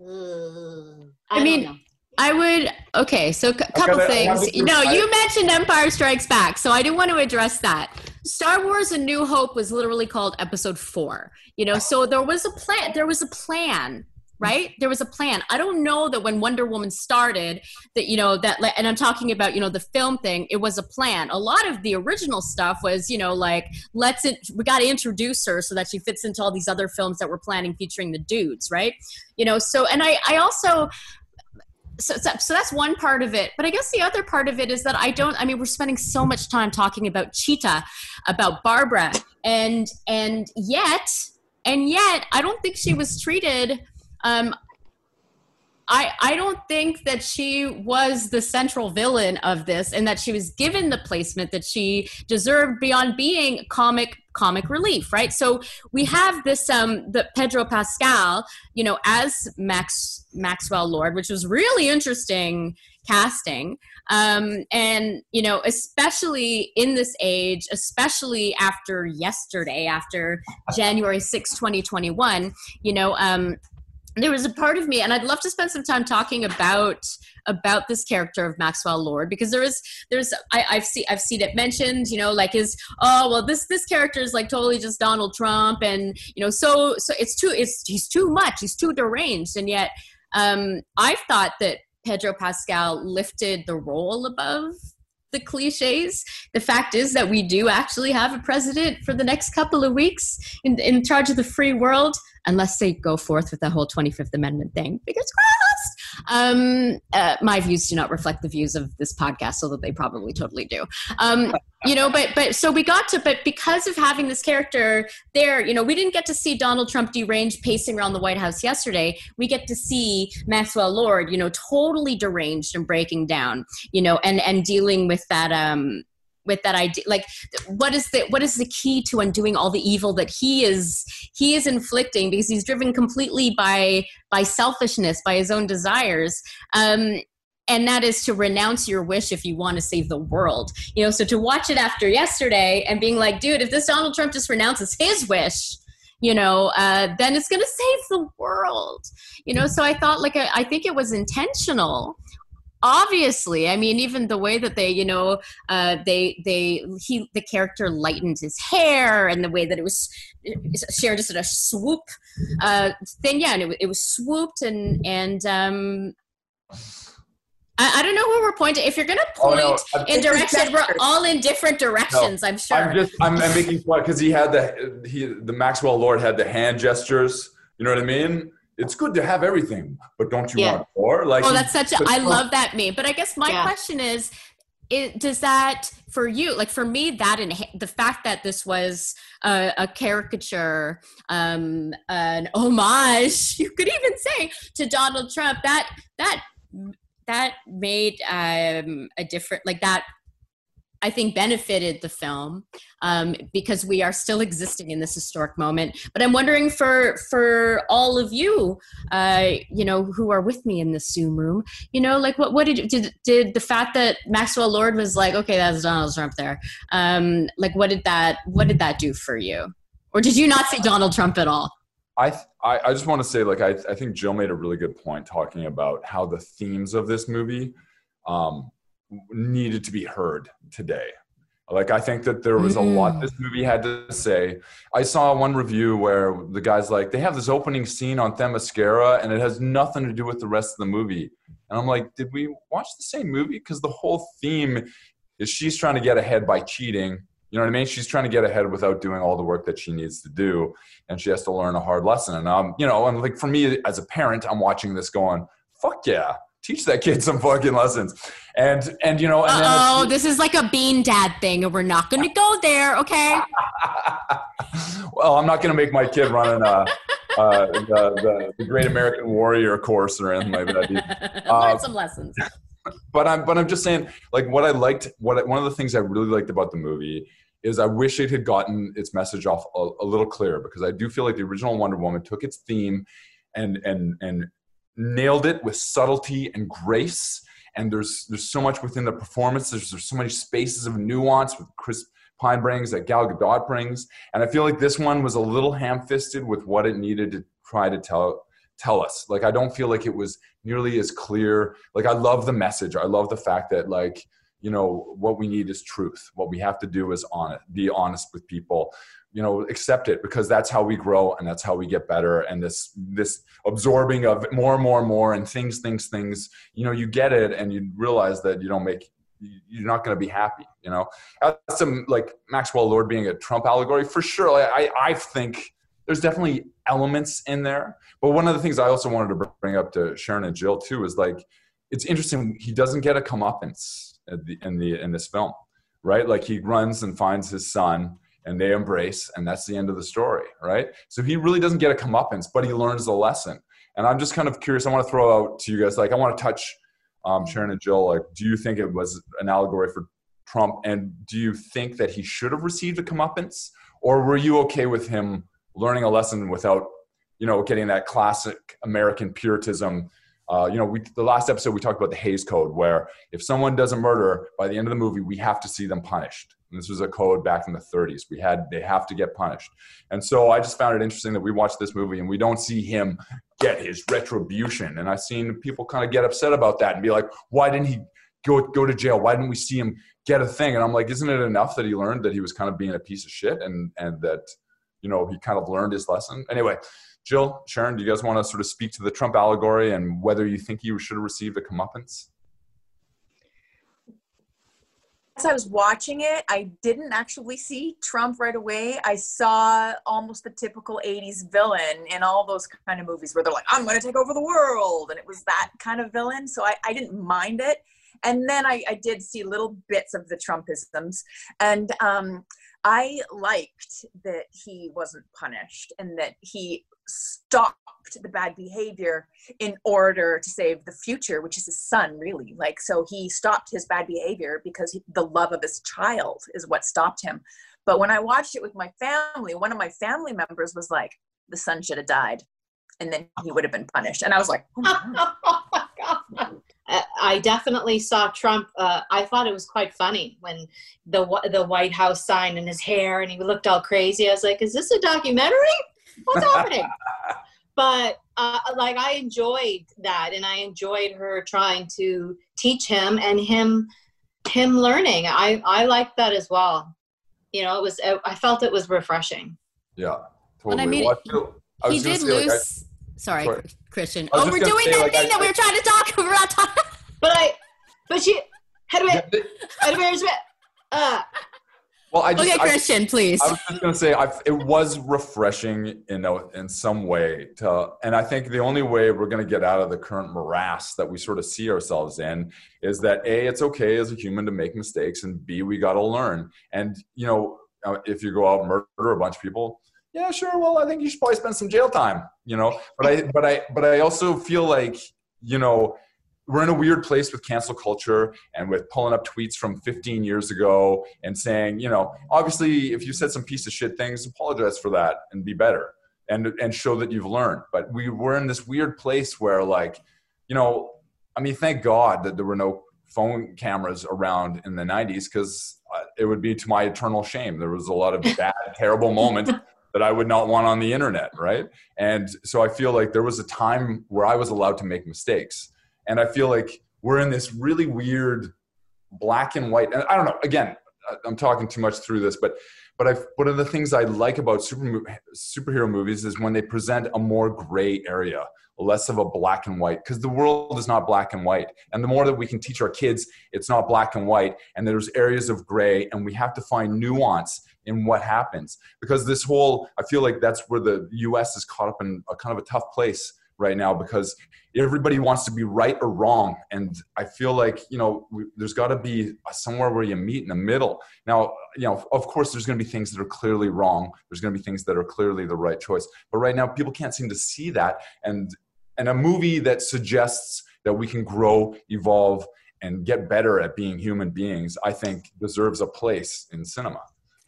ugh. I, I mean. I would okay. So a couple gotta- things. gotta- No, I- you mentioned Empire Strikes Back, so I do want to address that. Star Wars: A New Hope was literally called Episode Four. You know, so there was a plan. There was a plan, right? There was a plan. I don't know that when Wonder Woman started, that you know that, and I'm talking about you know the film thing. It was a plan. A lot of the original stuff was you know like let's it, we got to introduce her so that she fits into all these other films that we're planning featuring the dudes, right? You know, so and I I also so, so, so that's one part of it but i guess the other part of it is that i don't i mean we're spending so much time talking about cheetah about barbara and and yet and yet i don't think she was treated um I, I don't think that she was the central villain of this and that she was given the placement that she deserved beyond being comic comic relief right? So we have this um the pedro pascal you know as max maxwell lord which was really interesting casting. Um and you know especially in this age especially after yesterday after january 6 2021 you know um there was a part of me and i'd love to spend some time talking about about this character of maxwell lord because there is there's I, i've seen i've seen it mentioned you know like is oh well this this character is like totally just donald trump and you know so so it's too it's he's too much he's too deranged and yet um i thought that pedro pascal lifted the role above the cliches. The fact is that we do actually have a president for the next couple of weeks in, in charge of the free world. Unless they go forth with the whole 25th Amendment thing. Fingers crossed. Um, uh, my views do not reflect the views of this podcast, although they probably totally do. Um, you know, but but so we got to, but because of having this character there, you know, we didn't get to see Donald Trump deranged pacing around the White House yesterday. We get to see Maxwell Lord, you know, totally deranged and breaking down, you know, and and dealing with that um with that idea like what is the what is the key to undoing all the evil that he is he is inflicting? Because he's driven completely by by selfishness by his own desires um and that is to renounce your wish if you want to save the world. You know so to watch it after yesterday and being like dude if this donald trump just renounces his wish you know uh, then it's going to save the world. You know so i thought like I, I think it was intentional obviously i mean even the way that they you know uh, they they he the character lightened his hair and the way that it was shared just sort of swoop uh, thing yeah and it, it was swooped and and um I, I don't know who we're pointing. If you're going to point oh, no. in direction, we're all in different directions. No, I'm sure. I'm just I'm, I'm making fun because he had the he the Maxwell Lord had the hand gestures. You know what I mean? It's good to have everything, but don't you yeah. want more? Like, oh, that's such a, I love that meme. But I guess my yeah. question is, it, does that for you, like for me, that and the fact that this was a, a caricature, um, an homage, you could even say to Donald Trump, that, that, that made um, a different, like that I think benefited the film um, because we are still existing in this historic moment. But I'm wondering for for all of you, uh, you know, who are with me in the Zoom room, you know, like what what did did did the fact that Maxwell Lord was like, okay, that's Donald Trump there, um, like what did that what did that do for you, or did you not see Donald Trump at all? I, I, I just want to say, like, I, I think Jill made a really good point talking about how the themes of this movie um, needed to be heard today. Like I think that there was a lot mm. this movie had to say. I saw one review where the guy's like, they have this opening scene on Themyscira and it has nothing to do with the rest of the movie. And I'm like, did we watch the same movie? Because the whole theme is she's trying to get ahead by cheating. You know what I mean? She's trying to get ahead without doing all the work that she needs to do, and she has to learn a hard lesson. And um, you know, and like for me as a parent, I'm watching this going, "Fuck yeah!" Teach that kid some fucking lessons. And and you know, oh, this is like a bean dad thing, and we're not going to go there, okay? well, I'm not going to make my kid run in uh, uh, the, the, the Great American Warrior course or anything like that. Uh, Learn some lessons. But I'm but I'm just saying, like what I liked, what I, one of the things I really liked about the movie is I wish it had gotten its message off a, a little clearer because I do feel like the original Wonder Woman took its theme and and and nailed it with subtlety and grace. And there's there's so much within the performance. There's, there's so many spaces of nuance with Chris Pine brings that Gal Gadot brings. And I feel like this one was a little ham-fisted with what it needed to try to tell tell us. Like I don't feel like it was nearly as clear. Like I love the message. I love the fact that like you know what we need is truth. What we have to do is on it. Be honest with people you know accept it because that's how we grow and that's how we get better. And this this absorbing of more and more and more and things things things you know you get it and you realize that you don't make you're not going to be happy you know? That's some like maxwell lord being a trump allegory for sure. I i think there's definitely elements in there. But one of the things i also wanted to bring up to sharon and jill too is like it's interesting he doesn't get a comeuppance the, in the in this film right? Like he runs and finds his son and they embrace, and that's the end of the story, right? So he really doesn't get a comeuppance, but he learns the lesson. And I'm just kind of curious. I want to throw out to you guys, like, I want to touch um, Sharon and Jill. Like, do you think it was an allegory for Trump? And do you think that he should have received a comeuppance, or were you okay with him learning a lesson without, you know, getting that classic American Puritanism? Uh, you know, we, the last episode we talked about the Hays Code, where if someone does a murder, by the end of the movie, we have to see them punished. And this was a code back in the 30s. We had they have to get punished. And so I just found it interesting that we watched this movie and we don't see him get his retribution. And I've seen people kind of get upset about that and be like, why didn't he go go to jail? Why didn't we see him get a thing? And I'm like, isn't it enough that he learned that he was kind of being a piece of shit and and that you know he kind of learned his lesson? Anyway. Jill, Sharon, do you guys want to sort of speak to the Trump allegory and whether you think he should have received a comeuppance? As I was watching it, I didn't actually see Trump right away. I saw almost the typical 80s villain in all those kind of movies where they're like, I'm going to take over the world. And it was that kind of villain. So I, I didn't mind it. And then I, I did see little bits of the Trumpisms. And um, I liked that he wasn't punished and that he stopped the bad behavior in order to save the future, which is his son, really. Like, so he stopped his bad behavior because he, the love of his child is what stopped him. But when I watched it with my family, one of my family members was like, the son should have died and then he would have been punished. And I was like, oh, oh my God. I definitely saw Trump. Uh, I thought it was quite funny when the the White House sign and his hair, and he looked all crazy. I was like, "Is this a documentary? What's happening?" but uh, like, I enjoyed that, and I enjoyed her trying to teach him and him him learning. I I liked that as well. You know, it was. I felt it was refreshing. Yeah, totally. I mean, well, I he did lose. Like, I, sorry, sorry, Christian. Oh, we're doing that like, thing I, that we were trying to talk about. but I, but she, how do I, how do I, uh, well, I just, okay, Christian, I, please. I was just going to say, i it was refreshing in a, in some way to, and I think the only way we're going to get out of the current morass that we sort of see ourselves in is that a, it's okay as a human to make mistakes, and b, we got to learn. And you know, uh, if you go out and murder a bunch of people, yeah, sure. Well, I think you should probably spend some jail time, you know. But I, but I, but I also feel like, you know, we're in a weird place with cancel culture and with pulling up tweets from 15 years ago and saying, you know, obviously, if you said some piece of shit things, apologize for that and be better and and show that you've learned. But we were in this weird place where, like, you know, I mean, thank God that there were no phone cameras around in the 90s because uh, it would be to my eternal shame. There was a lot of bad, terrible moments that I would not want on the internet, right? And so I feel like there was a time where I was allowed to make mistakes. And I feel like we're in this really weird black and white. And I don't know, again, I'm talking too much through this, but but I, one of the things I like about super, superhero movies is when they present a more gray area, less of a black and white, because the world is not black and white. And the more that we can teach our kids, it's not black and white, and there's areas of gray, and we have to find nuance in what happens. Because this whole i feel like that's where the us is caught up in a kind of a tough place right now because everybody wants to be right or wrong. And i feel like you know we, there's got to be somewhere where you meet in the middle. Now you know of course there's going to be things that are clearly wrong. There's going to be things that are clearly the right choice. But right now people can't seem to see that. And and a movie that suggests that we can grow evolve and get better at being human beings i think deserves a place in cinema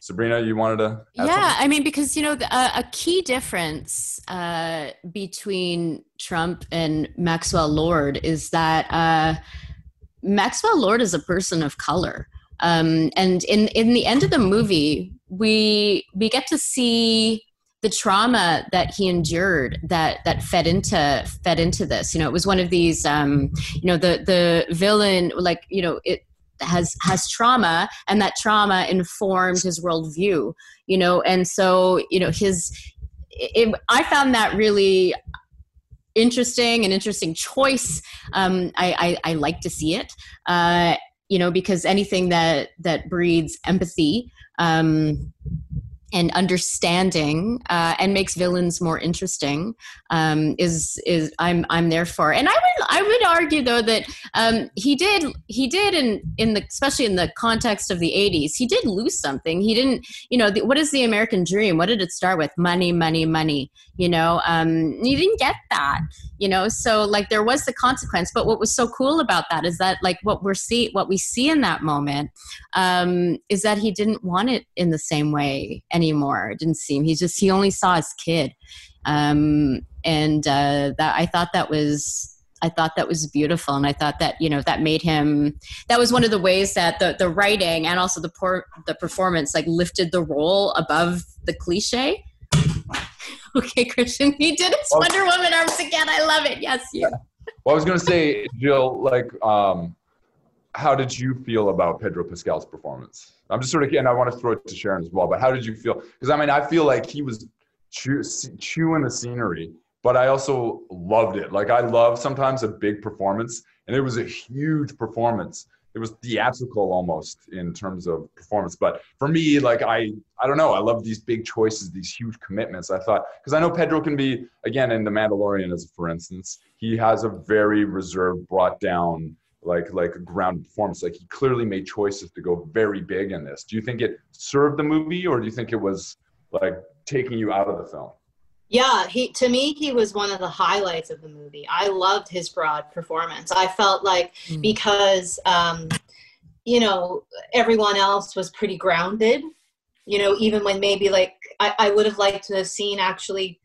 Sabrina, you wanted to? yeah, something? I mean, because you know, the, uh, a key difference uh, between Trump and Maxwell Lord is that uh, Maxwell Lord is a person of color, um, and in in the end of the movie, we we get to see the trauma that he endured that that fed into fed into this. You know, it was one of these. Um, you know, the the villain, like you know, it has has trauma and that trauma informed his worldview you know and so you know his it, i found that really interesting an interesting choice um, I, I, I like to see it uh, you know because anything that that breeds empathy um, and understanding uh, and makes villains more interesting um, is is I'm I'm there for. And I would I would argue though that um, he did he did in in the especially in the context of the 80s he did lose something. He didn't you know the, what is the American dream? What did it start with? Money, money, money. You know, um, you didn't get that. You know, so like there was the consequence. But what was so cool about that is that like what we're see what we see in that moment um, is that he didn't want it in the same way anymore. It didn't seem he just he only saw his kid, um, and uh, that I thought that was I thought that was beautiful, and I thought that you know that made him. That was one of the ways that the the writing and also the por- the performance like lifted the role above the cliche. okay, Christian, he did his well, Wonder Woman arms again. I love it. Yes, you. Well, I was going to say, Jill, like, um, how did you feel about Pedro Pascal's performance? I'm just sort of, and I want to throw it to Sharon as well, but how did you feel? Because I mean, I feel like he was chew, chewing the scenery, but I also loved it. Like I love sometimes a big performance, and it was a huge performance it was theatrical almost in terms of performance. But for me, like I I don't know, I love these big choices, these huge commitments. I thought because I know Pedro can be again in The Mandalorian as for instance, he has a very reserved, brought down like like a grounded performance. Like he clearly made choices to go very big in this. Do you think it served the movie, or do you think it was like taking you out of the film? Yeah, he to me he was one of the highlights of the movie. I loved his broad performance. I felt like mm. because um, you know everyone else was pretty grounded. You know, even when maybe like I, I would have liked to have seen actually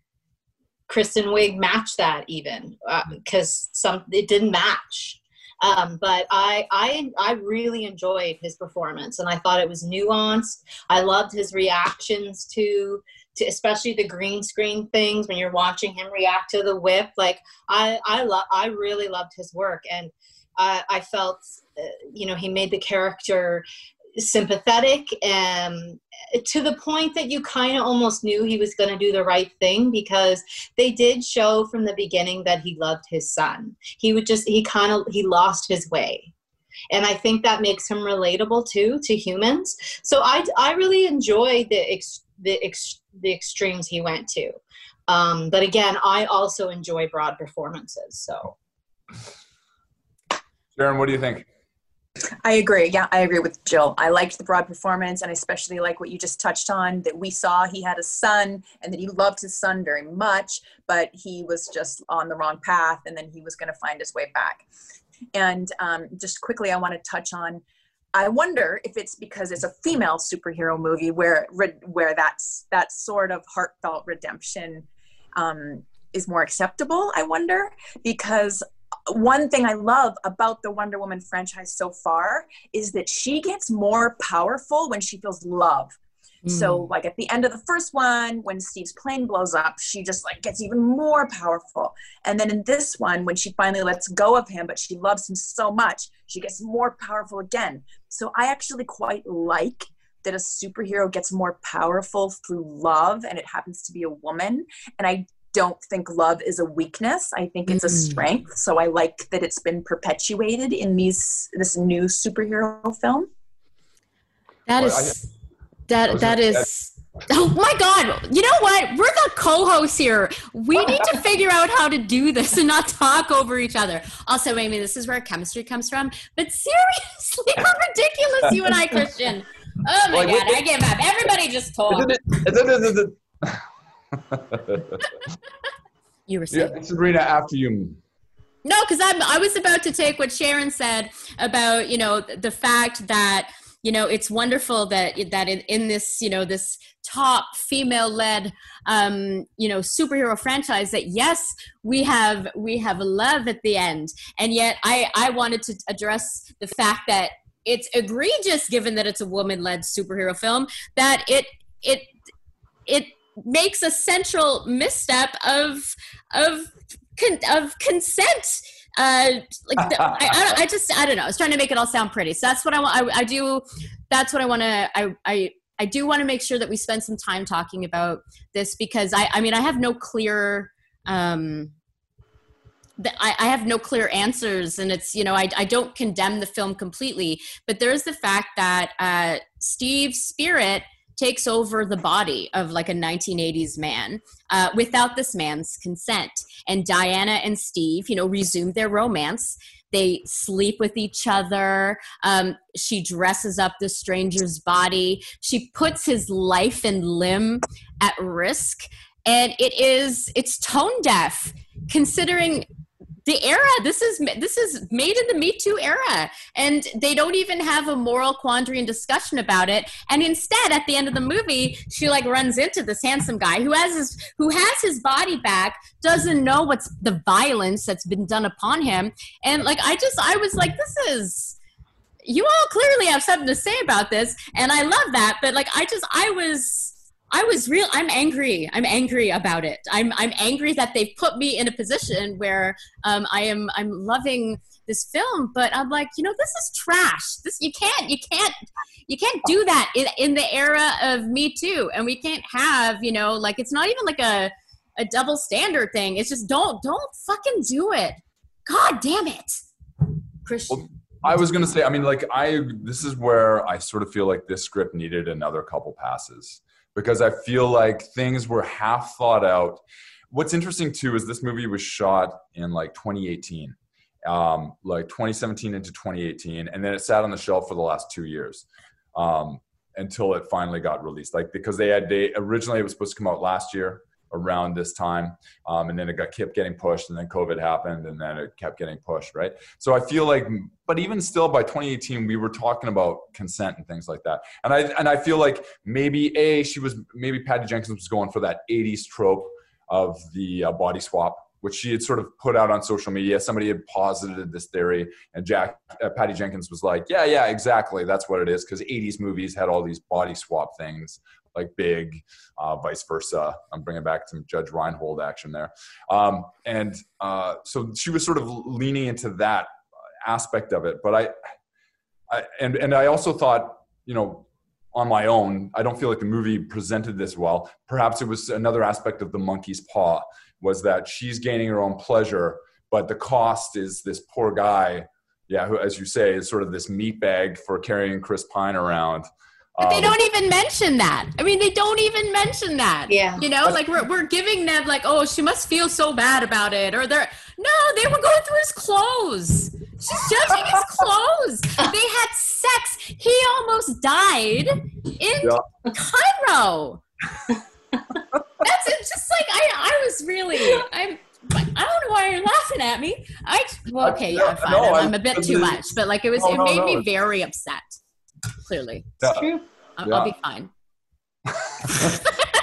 Kristen Wiig match that even because uh, some it didn't match. Um, but I, I, I really enjoyed his performance, and I thought it was nuanced. I loved his reactions to, to especially the green screen things when you're watching him react to the whip. Like I, I love, I really loved his work, and I, I felt, uh, you know, he made the character sympathetic and to the point that you kind of almost knew he was going to do the right thing because they did show from the beginning that he loved his son he would just he kind of he lost his way and i think that makes him relatable too to humans so i i really enjoy the ex, the ex, the extremes he went to um, but again i also enjoy broad performances so sharon what do you think I agree. Yeah, I agree with Jill. I liked the broad performance, and I especially like what you just touched on that we saw he had a son and that he loved his son very much, but he was just on the wrong path, and then he was going to find his way back. And um, just quickly, I want to touch on. I wonder if it's because it's a female superhero movie where where that's that sort of heartfelt redemption um, is more acceptable. I wonder because one thing I love about the Wonder Woman franchise so far is that she gets more powerful when she feels love. Mm. So, like at the end of the first one, when Steve's plane blows up, she just like gets even more powerful. And then in this one, when she finally lets go of him, but she loves him so much, she gets more powerful again. So, I actually quite like that a superhero gets more powerful through love and it happens to be a woman. And I don't think love is a weakness. I think it's a mm. strength. So I like that it's been perpetuated in these this new superhero film. That is that that is Oh my god. You know what? We're the co-hosts here. We need to figure out how to do this and not talk over each other. Also, Amy, this is where chemistry comes from. But seriously, how ridiculous you and I, Christian. Oh my god, I give up. Everybody just talk you were saying. Yeah, Sabrina, after you. No, because I'm. I was about to take what Sharon said about you know the fact that you know it's wonderful that that in, in this you know this top female led um you know superhero franchise that yes we have we have love at the end. And yet i i wanted to address the fact that it's egregious given that it's a woman led superhero film that it it it makes a central misstep of of of consent uh like the, I, I, I, just i don't know. I was trying to make it all sound pretty. So that's what i want I, I do that's what i want to i i i do want to make sure that we spend some time talking about this because i i mean i have no clear um I, I have no clear answers and it's you know I, I don't condemn the film completely but there's the fact that uh, steve's spirit takes over the body of like a 1980s man uh, without this man's consent. And Diana and Steve, you know, resume their romance. They sleep with each other. Um, she dresses up the stranger's body. She puts his life and limb at risk. And it is, it's tone deaf considering the era this is this is made in the me too era. And they don't even have a moral quandary and discussion about it. And instead at the end of the movie she like runs into this handsome guy who has his who has his body back doesn't know what's the violence that's been done upon him. And like i just i was like this is you all clearly have something to say about this. And i love that. But like i just i was I was real. I'm angry. I'm angry about it. I'm I'm angry that they've put me in a position where um, I am I'm loving this film, but I'm like, you know, this is trash. This you can't you can't you can't do that in in the era of Me Too, and we can't have you know like it's not even like a a double standard thing. It's just don't don't fucking do it. God damn it, Christian. Well, I was gonna say, I mean, like I this is where I sort of feel like this script needed another couple passes because I feel like things were half thought out. What's interesting too is this movie was shot in like 2018, um, like 2017 into 2018, and then it sat on the shelf for the last two years um, until it finally got released. Like because they had they originally it was supposed to come out last year around this time um, and then it got kept getting pushed and then covid happened and then it kept getting pushed right so i feel like but even still by 2018 we were talking about consent and things like that and i and i feel like maybe a she was maybe patty jenkins was going for that 80s trope of the uh, body swap which she had sort of put out on social media. Somebody had posited this theory, and Jack uh, Patty Jenkins was like, "Yeah, yeah, exactly. That's what it is." Because '80s movies had all these body swap things, like Big, uh, vice versa. I'm bringing back some Judge Reinhold action there, um, and uh, so she was sort of leaning into that aspect of it. But I, I and and I also thought, you know, on my own, I don't feel like the movie presented this well. Perhaps it was another aspect of the monkey's paw was that she's gaining her own pleasure, but the cost is this poor guy, yeah, who, as you say, is sort of this meat bag for carrying Chris Pine around. But they Um, don't even mention that. I mean, they don't even mention that. Yeah. You know, like we're, we're giving them like, oh, she must feel so bad about it. Or they're, no, they were going through his clothes. She's judging his clothes. They had sex. He almost died in Yeah. Cairo. That's it. Just like, I, I was really, I'm, I don't know why you're laughing at me. I, well, okay, yeah, fine. no, I'm, I'm- I'm a bit too much, but like it was, No, it no, made no. me very upset. Clearly. Yeah. True. I'll, I'll be fine.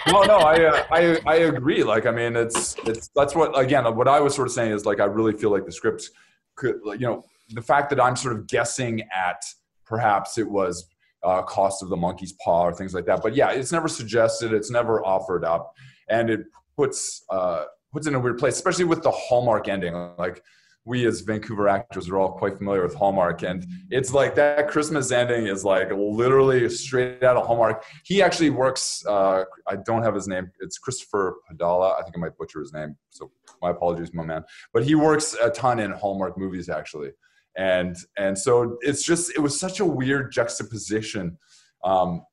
no, no, I, uh, I, I agree. Like, I mean, it's, it's, that's what, again, what I was sort of saying is like, I really feel like the scripts could, you know, the fact that I'm sort of guessing at perhaps it was uh, cost of the monkey's paw or things like that. But yeah, it's never suggested. It's never offered up. And it puts, uh, puts in a weird place, especially with the Hallmark ending. Like, we as Vancouver actors are all quite familiar with Hallmark, and it's like that Christmas ending is like literally straight out of Hallmark. He actually works. Uh, I don't have his name. It's Christopher Padala. I think I might butcher his name, so my apologies, my man. But he works a ton in Hallmark movies actually, and and so it's just it was such a weird juxtaposition. Um,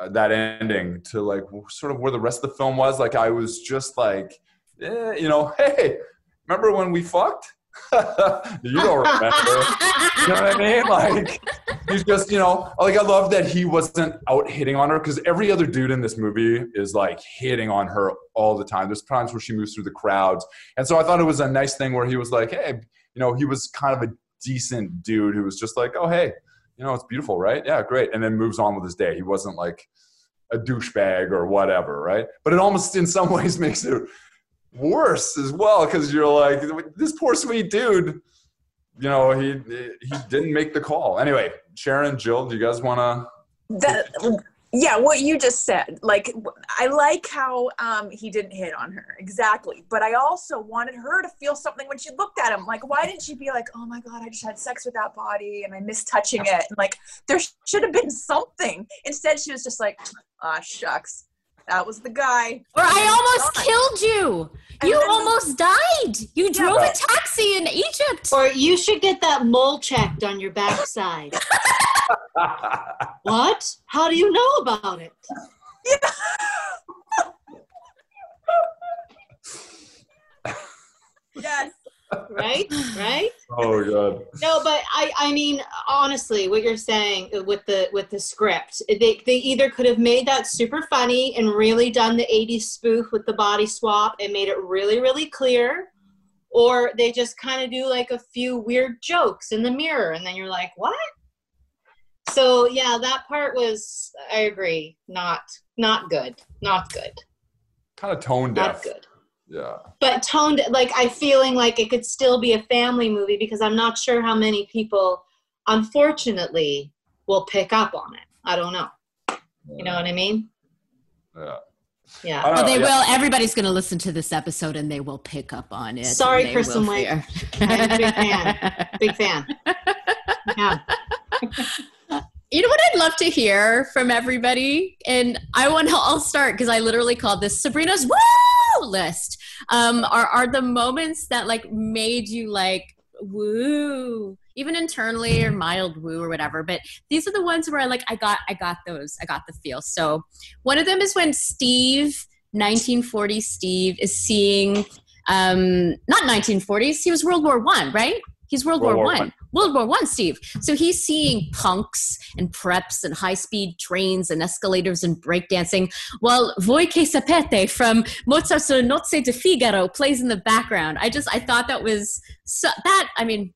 uh, that ending to like sort of where the rest of the film was. Like I was just like, eh, you know, hey, remember when we fucked? you don't remember. You know what I mean? Like he's just, you know, like I love that he wasn't out hitting on her because every other dude in this movie is like hitting on her all the time. There's times where she moves through the crowds. And so I thought it was a nice thing where he was like, hey, you know, he was kind of a decent dude who was just like, oh, hey, you know, it's beautiful, right? Yeah, great. And then moves on with his day. He wasn't like a douchebag or whatever, right? But it almost in some ways makes it worse as well because you're like this poor sweet dude you know he he didn't make the call. Anyway sharon jill do you guys want to yeah what you just said like i like how um he didn't hit on her exactly. But i also wanted her to feel something when she looked at him. Like why didn't she be like oh my god i just had sex with that body and i miss touching it. And like there should have been something. Instead she was just like ah shucks that was the guy Or I oh almost God. killed you. And You then- almost died. You drove Yeah. a taxi in Egypt. Or you should get that mole checked on your backside. what? How do you know about it? yes Right? Right? oh god No, but I I mean honestly, what you're saying with the with the script, they they either could have made that super funny and really done the 80s spoof with the body swap and made it really really clear, or they just kind of do like a few weird jokes in the mirror and then you're like, "What?" So, yeah, that part was I agree, not not good. Not good. kind of tone deaf. Not good. Yeah but toned like i feeling like it could still be a family movie because i'm not sure how many people unfortunately will pick up on it i don't know you know what i mean yeah yeah I don't Well, know, they yeah. will. Everybody's going to listen to this episode and they will pick up on it. Sorry, and they Kristen will Wiig. fear. I'm a big fan. big fan yeah You know what I'd love to hear from everybody, and I want to. I'll start because I literally called this Sabrina's woo list. Um, are are the moments that like made you like woo even internally or mild woo or whatever. But these are the ones where I like I got I got those I got the feel. So one of them is when Steve, 1940 Steve, is seeing um not 1940s. He was World War One, right? He's World, World War, War One. World War One, Steve. So he's seeing punks and preps and high speed trains and escalators and breakdancing, while Voi che sapete from Mozart's Nozze di Figaro plays in the background. I just I thought that was so, that. I mean.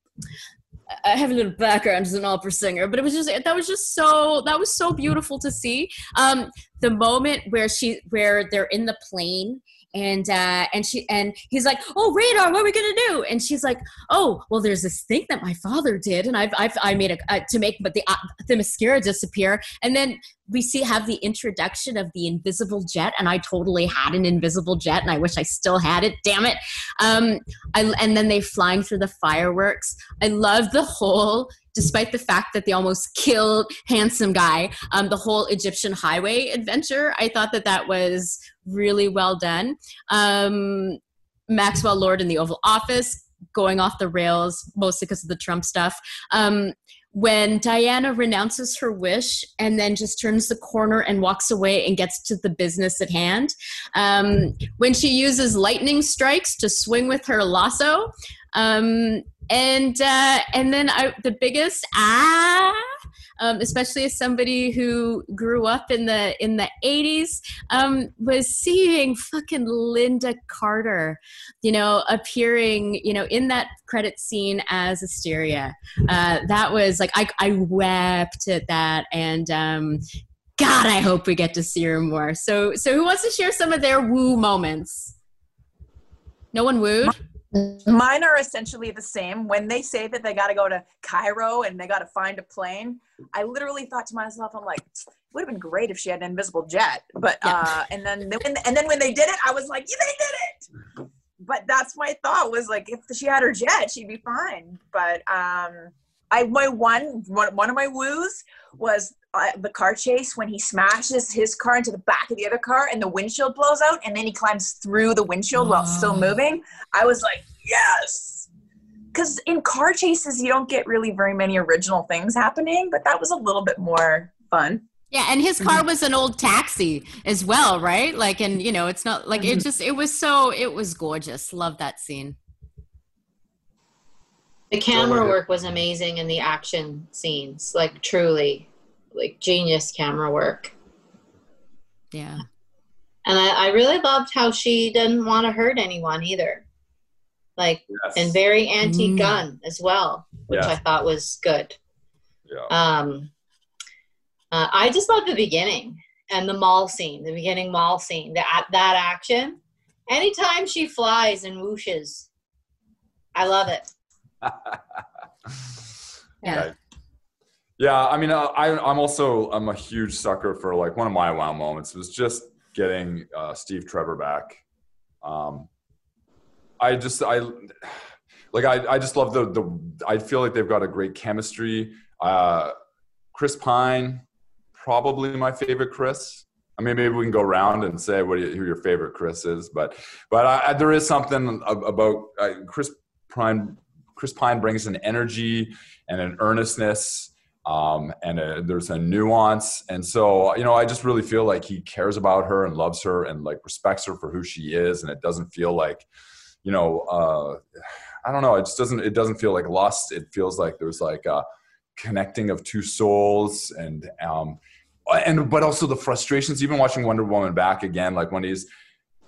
I have a little background as an opera singer, but it was just that was just so that was so beautiful to see. Um, the moment where she where they're in the plane and uh, and she and he's like, "Oh, radar, what are we gonna do?" And she's like, "Oh, well, there's this thing that my father did, and I've I've I made a uh, to make but the uh, the mascara disappear." And then we see have the introduction of the invisible jet, and I totally had an invisible jet, and I wish I still had it. Damn it! Um, I, and then they flying through the fireworks. I love the whole despite the fact that they almost killed handsome guy um, the whole egyptian highway adventure i thought that that was really well done um, maxwell lord in the oval office going off the rails mostly because of the trump stuff um, when Diana renounces her wish and then just turns the corner and walks away and gets to the business at hand. Um, when she uses lightning strikes to swing with her lasso. Um, and uh, and then I, the biggest ah um, especially as somebody who grew up in the in the 80s um, was seeing fucking Lynda Carter you know appearing you know in that credit scene as Asteria. Uh, that was like I, I wept at that and um, God I hope we get to see her more. So so who wants to share some of their woo moments? No one wooed Mine are essentially the same. When they say that they got to go to Cairo and they got to find a plane, I literally thought to myself, I'm like, it would have been great if she had an invisible jet. But yeah. uh, and then when and then when they did it, I was like, yeah, they did it. But that's my thought was like, if she had her jet, she'd be fine. But um, I my one one, of my woos was uh, the car chase when he smashes his car into the back of the other car and the windshield blows out and then he climbs through the windshield while still moving. I was like, yes. Because in car chases, you don't get really very many original things happening, but that was a little bit more fun. Yeah, and his car mm-hmm. was an old taxi as well, right? Like, and you know, it's not like it mm-hmm. just, it was so, it was gorgeous. Love that scene. The camera work was amazing in the action scenes, like truly, like genius camera work. Yeah. And I, I really loved how she didn't want to hurt anyone either. Like, yes. and very anti gun mm. as well, which I thought was good. Yeah. Um, uh, I just love the beginning and the mall scene, the beginning mall scene, that, that action. Anytime she flies and whooshes, I love it. Yeah. Yeah, I mean, uh, I, I'm also I'm a huge sucker for like one of my wow moments was just getting uh, Steve Trevor back. Um, I just I like I, I just love the the I feel like they've got a great chemistry. Uh, Chris Pine, probably my favorite Chris. I mean, maybe we can go around and say what who your favorite Chris is, but but I, there is something about uh, Chris Pine. Chris Pine brings an energy and an earnestness um, and a, there's a nuance. And so, you know, I just really feel like he cares about her and loves her and like respects her for who she is. And it doesn't feel like, you know, uh, I don't know. It just doesn't, it doesn't feel like lust. It feels like there's like a connecting of two souls and, um, and, but also the frustrations, even watching Wonder Woman back again, like when he's,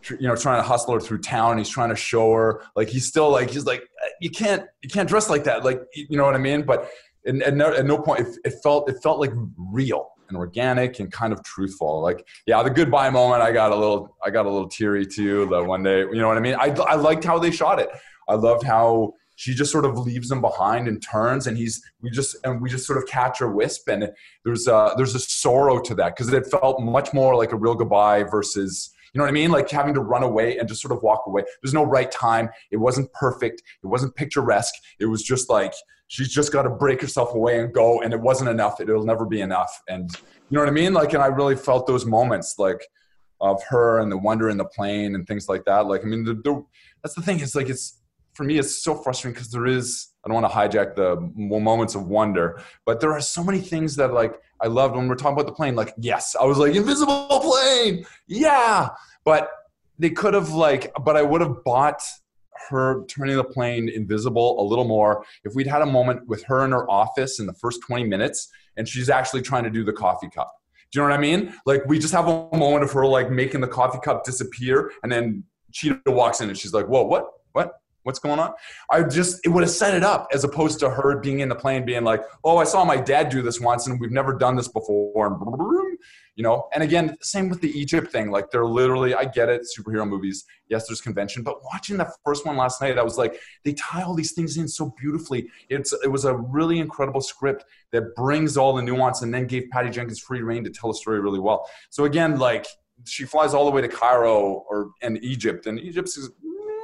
you know, trying to hustle her through town. He's trying to show her, like, he's still like, he's like, you can't, you can't dress like that. Like, you know what I mean? But and at no, at no point it, it, felt it felt like real and organic and kind of truthful. Like yeah, the goodbye moment, I got a little I got a little teary too. The one day, you know what I mean? I I liked how they shot it. I loved how she just sort of leaves him behind and turns and he's we just and we just sort of catch her wisp and there's a there's a sorrow to that because it felt much more like a real goodbye versus you know what I mean? Like having to run away and just sort of walk away. There's no right time. It wasn't perfect. It wasn't picturesque. It was just like she's just got to break herself away and go and it wasn't enough it'll never be enough and you know what i mean like and i really felt those moments like of her and the wonder in the plane and things like that like i mean the, the, that's the thing it's like it's for me it's so frustrating because there is I don't want to hijack the moments of wonder, but there are so many things that like I loved when we're talking about the plane. Like, yes, I was like, invisible plane, yeah. But they could have like, but I would have bought her turning the plane invisible a little more if we'd had a moment with her in her office in the first 20 minutes and she's actually trying to do the coffee cup. Do you know what I mean? Like we just have a moment of her like making the coffee cup disappear and then Cheetah walks in and she's like, whoa, what? What? What's going on? I just, it would have set it up as opposed to her being in the plane being like, oh, I saw my dad do this once and we've never done this before. You know, and again, same with the Egypt thing. Like they're literally, I get it, superhero movies. Yes, there's convention, but watching the first one last night, I was like, they tie all these things in so beautifully. It's, it was a really incredible script that brings all the nuance and then gave Patty Jenkins free reign to tell the story really well. So again, like, she flies all the way to Cairo or and Egypt, and Egypt's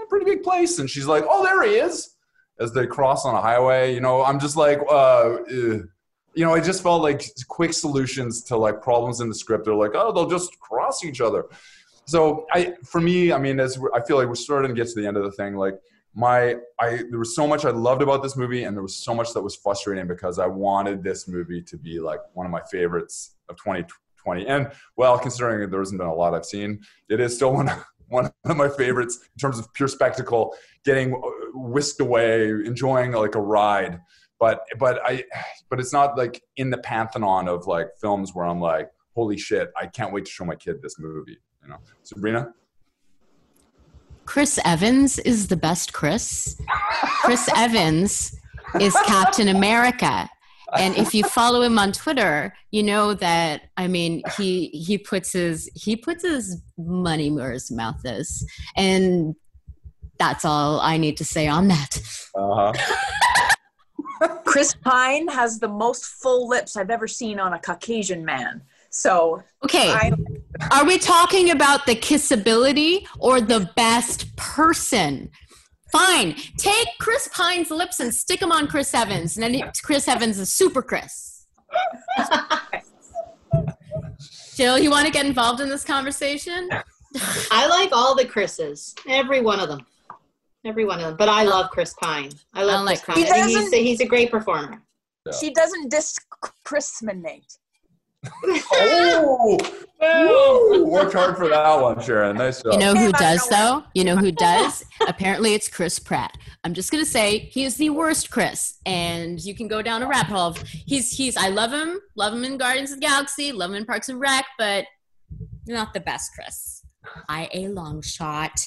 pretty big place. And she's like, "Oh, there he is!" As they cross on a highway, you know, I'm just like, uh, you know, I just felt like quick solutions to like problems in the script. They're like, "Oh, they'll just cross each other." So I, for me, I mean, as I feel like we're starting to get to the end of the thing, like my i there was so much i loved about this movie and there was so much that was frustrating because i wanted this movie to be like one of my favorites of 2020 And well, considering there hasn't been a lot I've seen, it is still one, one of my favorites in terms of pure spectacle, getting uh, whisked away, enjoying like a ride. But but I but it's not like in the pantheon of like films where I'm like, holy shit, I can't wait to show my kid this movie. You know, Sabrina. Chris Evans is the best Chris. Chris Evans is Captain America and if you follow him on Twitter, you know that I mean he he puts his he puts his money where his mouth is, and that's all I need to say on that. Uh-huh. Chris Pine has the most full lips I've ever seen on a Caucasian man. So okay, I, are we talking about the kissability or the best person? Fine. Take Chris Pine's lips and stick them on Chris Evans, and then Chris Evans is super Chris. Jill, you want to get involved in this conversation? I like all the Chris's, every one of them, every one of them. But I uh, love Chris Pine. I love I Chris like Pine. He's a, he's a great performer. Yeah. She doesn't discriminate oh, worked hard for that one, Sharon. Nice job. You know who does though? You know who does? Apparently, it's Chris Pratt. I'm just gonna say he is the worst Chris, and you can go down a rabbit hole. He's he's. I love him. Love him in Guardians of the Galaxy. Love him in Parks and Rec, but not the best Chris. I a long shot.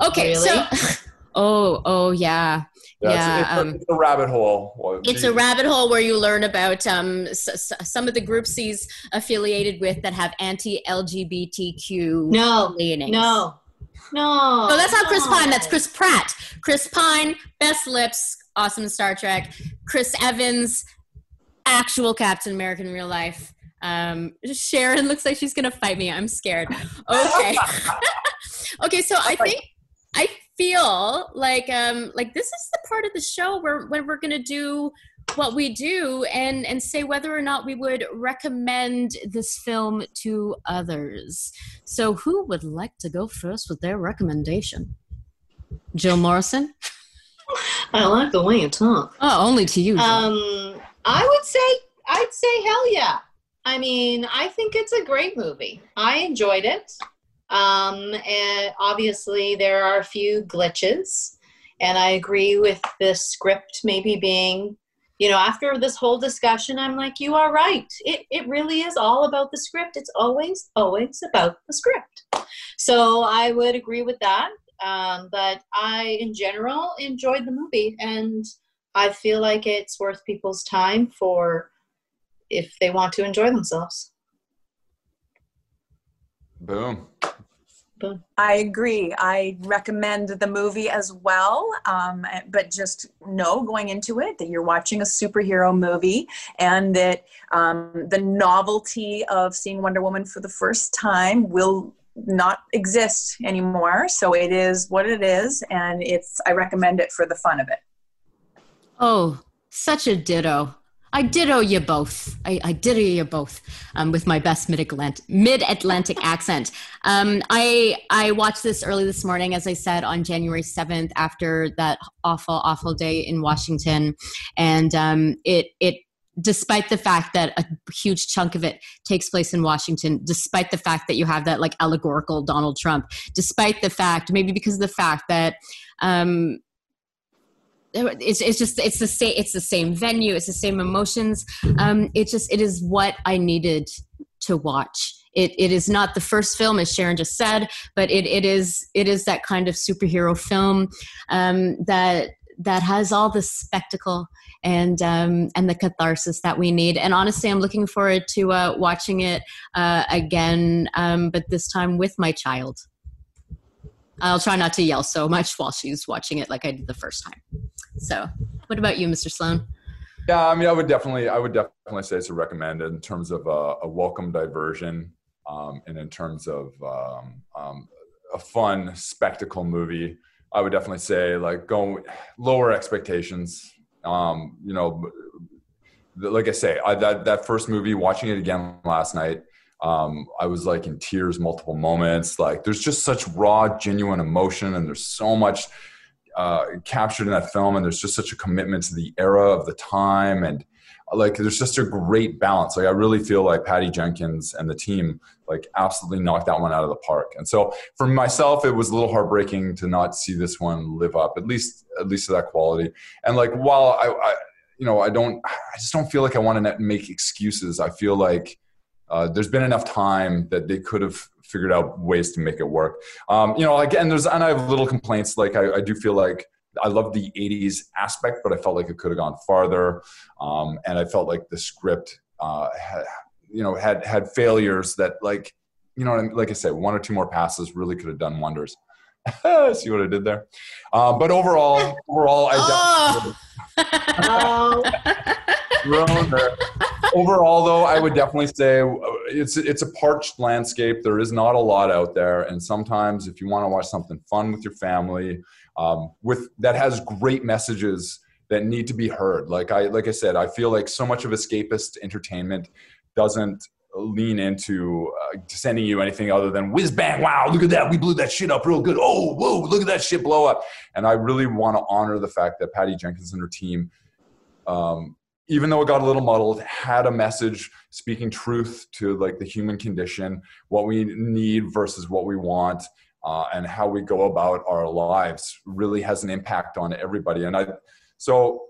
Okay, really? so. Oh, oh yeah. Yeah, yeah it's, it's, um, a, it's, a, rabbit hole. it's a rabbit hole where you learn about um, s- s- some of the groups he's affiliated with that have anti-LGBTQ no, leanings. No, no, no. that's not Chris Pine. That's Chris Pratt. Chris Pine, best lips, awesome Star Trek. Chris Evans, actual Captain America in real life. Um, Sharon looks like she's gonna fight me. I'm scared. Okay. okay, so I think I feel like um like this is the part of the show where when we're gonna do what we do and and say whether or not we would recommend this film to others. So who would like to go first with their recommendation? Jill Morrison. I like the way you talk. Oh, only to you. Jill. Um, I would say I'd say hell yeah. I mean, I think it's a great movie. I enjoyed it. Um, and obviously, there are a few glitches. And I agree with the script maybe being, you know, after this whole discussion, I'm like, you are right. It, it really is all about the script. It's always, always about the script. So I would agree with that. Um, but I, in general, enjoyed the movie. And I feel like it's worth people's time for if they want to enjoy themselves. Boom. Boom. I agree. I recommend the movie as well. Um, but just know going into it that you're watching a superhero movie and that um, the novelty of seeing Wonder Woman for the first time will not exist anymore. So it is what it is. And it's, I recommend it for the fun of it. Oh, such a ditto. I ditto you both. I, I ditto you both um, with my best mid Atlantic accent. Um, I I watched this early this morning, as I said, on January seventh after that awful awful day in Washington, and um, it it despite the fact that a huge chunk of it takes place in Washington, despite the fact that you have that like allegorical Donald Trump, despite the fact maybe because of the fact that um, it's it's just it's the same it's the same venue it's the same emotions um it just it is what i needed to watch it, it is not the first film as sharon just said but it, it is it is that kind of superhero film um that that has all the spectacle and um, and the catharsis that we need. And honestly, I'm looking forward to uh, watching it uh, again, um, but this time with my child. I'll try not to yell so much while she's watching it like I did the first time. So, what about you, Mr. Sloan? Yeah, I mean, I would definitely, I would definitely say it's a recommend in terms of a, a welcome diversion, um, and in terms of um, um, a fun spectacle movie. I would definitely say like go lower expectations. Um, you know, like I say, I, that that first movie, watching it again last night, um, I was like in tears multiple moments. Like there's just such raw, genuine emotion, and there's so much uh, captured in that film, and there's just such a commitment to the era of the time, and like there's just a great balance. Like I really feel like Patty Jenkins and the team like absolutely knocked that one out of the park. And so for myself, it was a little heartbreaking to not see this one live up, at least at least to that quality. And like while I, I you know, I don't, I just don't feel like I want to make excuses. I feel like uh, there's been enough time that they could have figured out ways to make it work. Um, you know, again, there's and I have little complaints. Like I, I do feel like I love the '80s aspect, but I felt like it could have gone farther, um, and I felt like the script, uh, had, you know, had had failures that like, you know, like I said, one or two more passes really could have done wonders. See what I did there? Um, but overall, overall, I definitely. oh. overall, though, I would definitely say uh, it's it's a parched landscape. There is not a lot out there, and sometimes if you want to watch something fun with your family, um, with that has great messages that need to be heard. Like I like I said, I feel like so much of escapist entertainment doesn't lean into uh, sending you anything other than whiz bang wow look at that we blew that shit up real good oh whoa look at that shit blow up and i really want to honor the fact that patty jenkins and her team um, even though it got a little muddled, had a message speaking truth to like the human condition, what we need versus what we want, uh, and how we go about our lives really has an impact on everybody. And I, so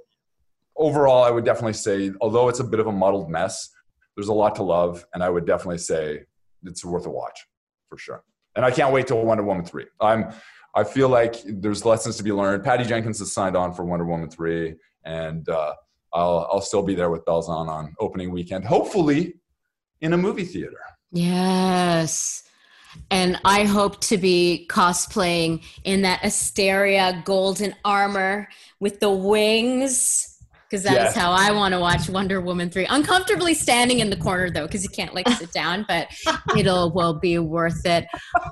overall, I would definitely say, although it's a bit of a muddled mess, there's a lot to love, and I would definitely say it's worth a watch for sure. And I can't wait till Wonder Woman three. I'm, I feel like there's lessons to be learned. Patty Jenkins has signed on for Wonder Woman three, and uh, I'll I'll still be there with bells on on opening weekend, hopefully in a movie theater. Yes. And I hope to be cosplaying in that Asteria golden armor with the wings. Because that yes. is how I want to watch Wonder Woman 3. Uncomfortably standing in the corner though, because you can't like sit down, but it'll will be worth it.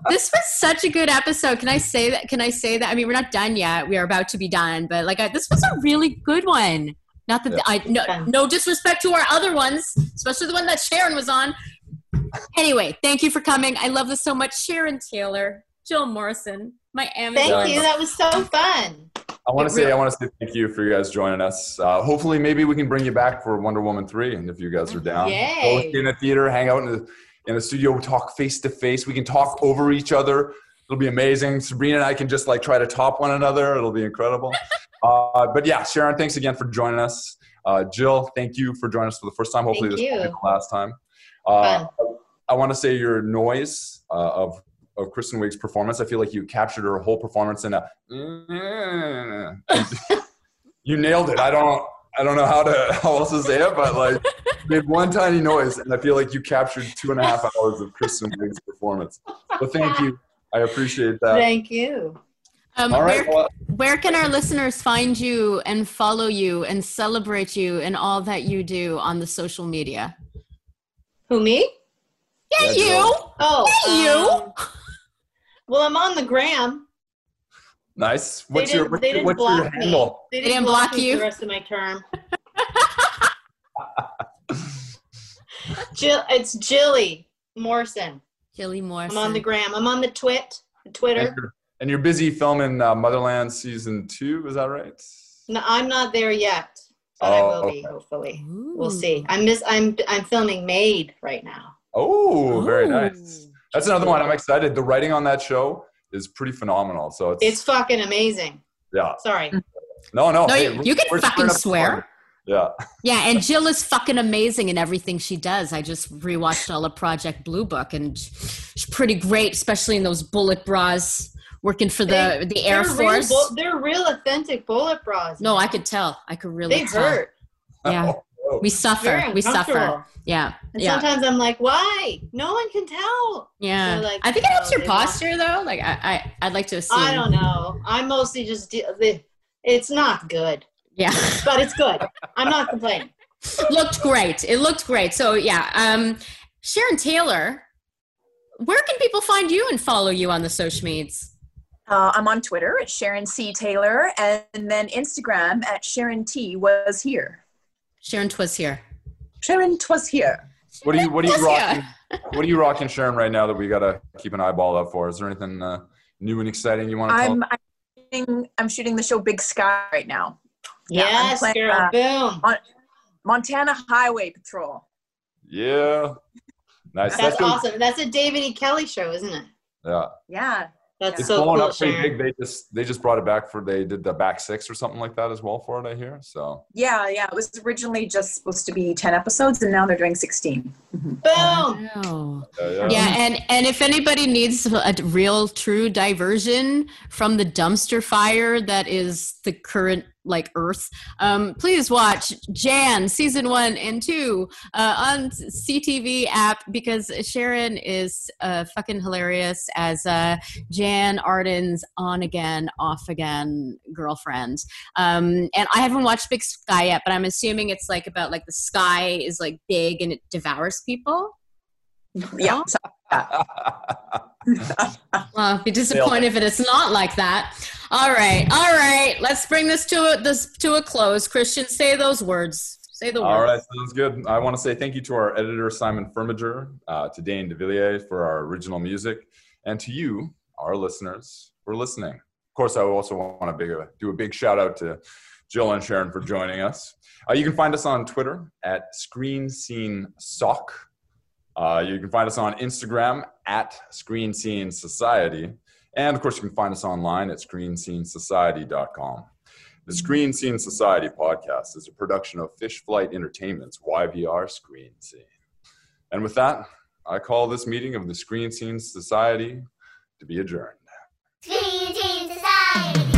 This was such a good episode. Can I say that? Can I say that? I mean, we're not done yet. We are about to be done, but like I, this was a really good one. Not that yeah. I no, no disrespect to our other ones, especially the one that Sharon was on. Anyway, thank you for coming. I love this so much. Sharon Taylor, Jill Morrison, my Amazon. Thank you. That was so fun. I want to say, I want to say thank you for you guys joining us. Uh, hopefully, maybe we can bring you back for Wonder Woman three, and if you guys are down, Yay. go in the theater, hang out in the in the studio, talk face to face. We can talk over each other. It'll be amazing. Sabrina and I can just like try to top one another. It'll be incredible. Uh, but yeah, Sharon, thanks again for joining us. Uh, Jill, thank you for joining us for the first time. Hopefully, thank this you. will be the last time. Uh, I want to say your noise uh, of of Kristen Wiig's performance. I feel like you captured her whole performance in a. you nailed it. I don't. I don't know how to how else to say it, but like made one tiny noise, and I feel like you captured two and a half hours of Kristen Wiig's performance. But thank you. I appreciate that. Thank you. Um, All right, where, well, where can our listeners find you and follow you and celebrate you and all that you do on the social media? Who me? Yeah, yeah you. Oh, yeah, um, you. Well, I'm on the gram. Nice. What's your what's, your, what's your handle? Me. They didn't, they didn't block, block you the rest of my term. Jill. It's Jilly Morrison. Jilly Morrison. I'm on the gram. I'm on the twit, the Twitter. And you're, busy filming uh, Motherland season two. Is that right? No, I'm not there yet, but I Oh, will be. Hopefully, Ooh. we'll see. I'm miss. I'm I'm filming Made right now. Oh, very Ooh. nice. That's another one. I'm excited. The writing on that show is pretty phenomenal. So it's, It's fucking amazing. yeah. Sorry. No, no. No, hey, you- you can fucking stirring up the swear. Yeah. Yeah, and Jill is fucking amazing in everything she does. I just rewatched all of Project Blue Book, and she's pretty great, especially in those bullet bras, working for the They- the Air they're Force. Real, they're real authentic bullet bras. no, I could tell. I could really they tell. hurt. Yeah, Oh, we suffer. We suffer. Yeah, And yeah, sometimes I'm like, why? No one can tell. yeah. Like, I think it helps no, your they want- posture, though. Like I, I, I'd like to assume. I don't know. I mostly just de- It's not good, Yeah, but it's good. I'm not complaining. looked great. It looked great. So yeah, um, Sharon Taylor. Where can people find you and follow you on the social medias? Uh, I'm on Twitter at Sharon C. Taylor and then Instagram at Sharon T was here. Sharon Twas here. Sharon twas here. What are you What are you Twas rocking? What are you rocking, Sharon, right now that we gotta keep an eyeball out for? Is there anything uh, new and exciting you want to? I'm I'm shooting, I'm shooting the show Big Sky right now. Yeah, I'm yes, playing, girl. uh, Boom. Montana Highway Patrol. Yeah. Nice. That's That show's- awesome. That's a David E. Kelley show, isn't it? Yeah. Yeah. That's It's so blowing cool, up pretty Sharon. big. They just they just brought it back for they did the back six or something like that as well for it. I hear. So Yeah, yeah. It was originally just supposed to be 10 episodes and now they're doing 16. Boom. Wow. uh, yeah. Yeah, and and if anybody needs a real true diversion from the dumpster fire that is the current like Earth, um, please watch Jann season one and two uh, on CTV app because Sharon is uh, fucking hilarious as uh, Jann Arden's on again, off again girlfriend. Um, and I haven't watched Big Sky yet, but I'm assuming it's like about like the sky is like big and it devours people. Yeah. So, Well, I'd be disappointed if it's not like that. All right, all right. Let's bring this to a, this to a close. Christian, say those words. Say the All words. All right, sounds good. I want to say thank you to our editor Simon Firmiger, uh, to Dane DeVilliers for our original music, and to you, our listeners, for listening. Of course, I also want to big, do a big shout out to Jill and Sharon for joining us. Uh, you can find us on Twitter at Screen Scene Sock. Uh, you can find us on Instagram at Screen Scene Society. And of course, you can find us online at screenscenesociety.com. The Screen Scene Society podcast is a production of Fish Flight Entertainment's YVR Screen Scene. And with that, I call this meeting of the Screen Scene Society to be adjourned. Screen Team Society.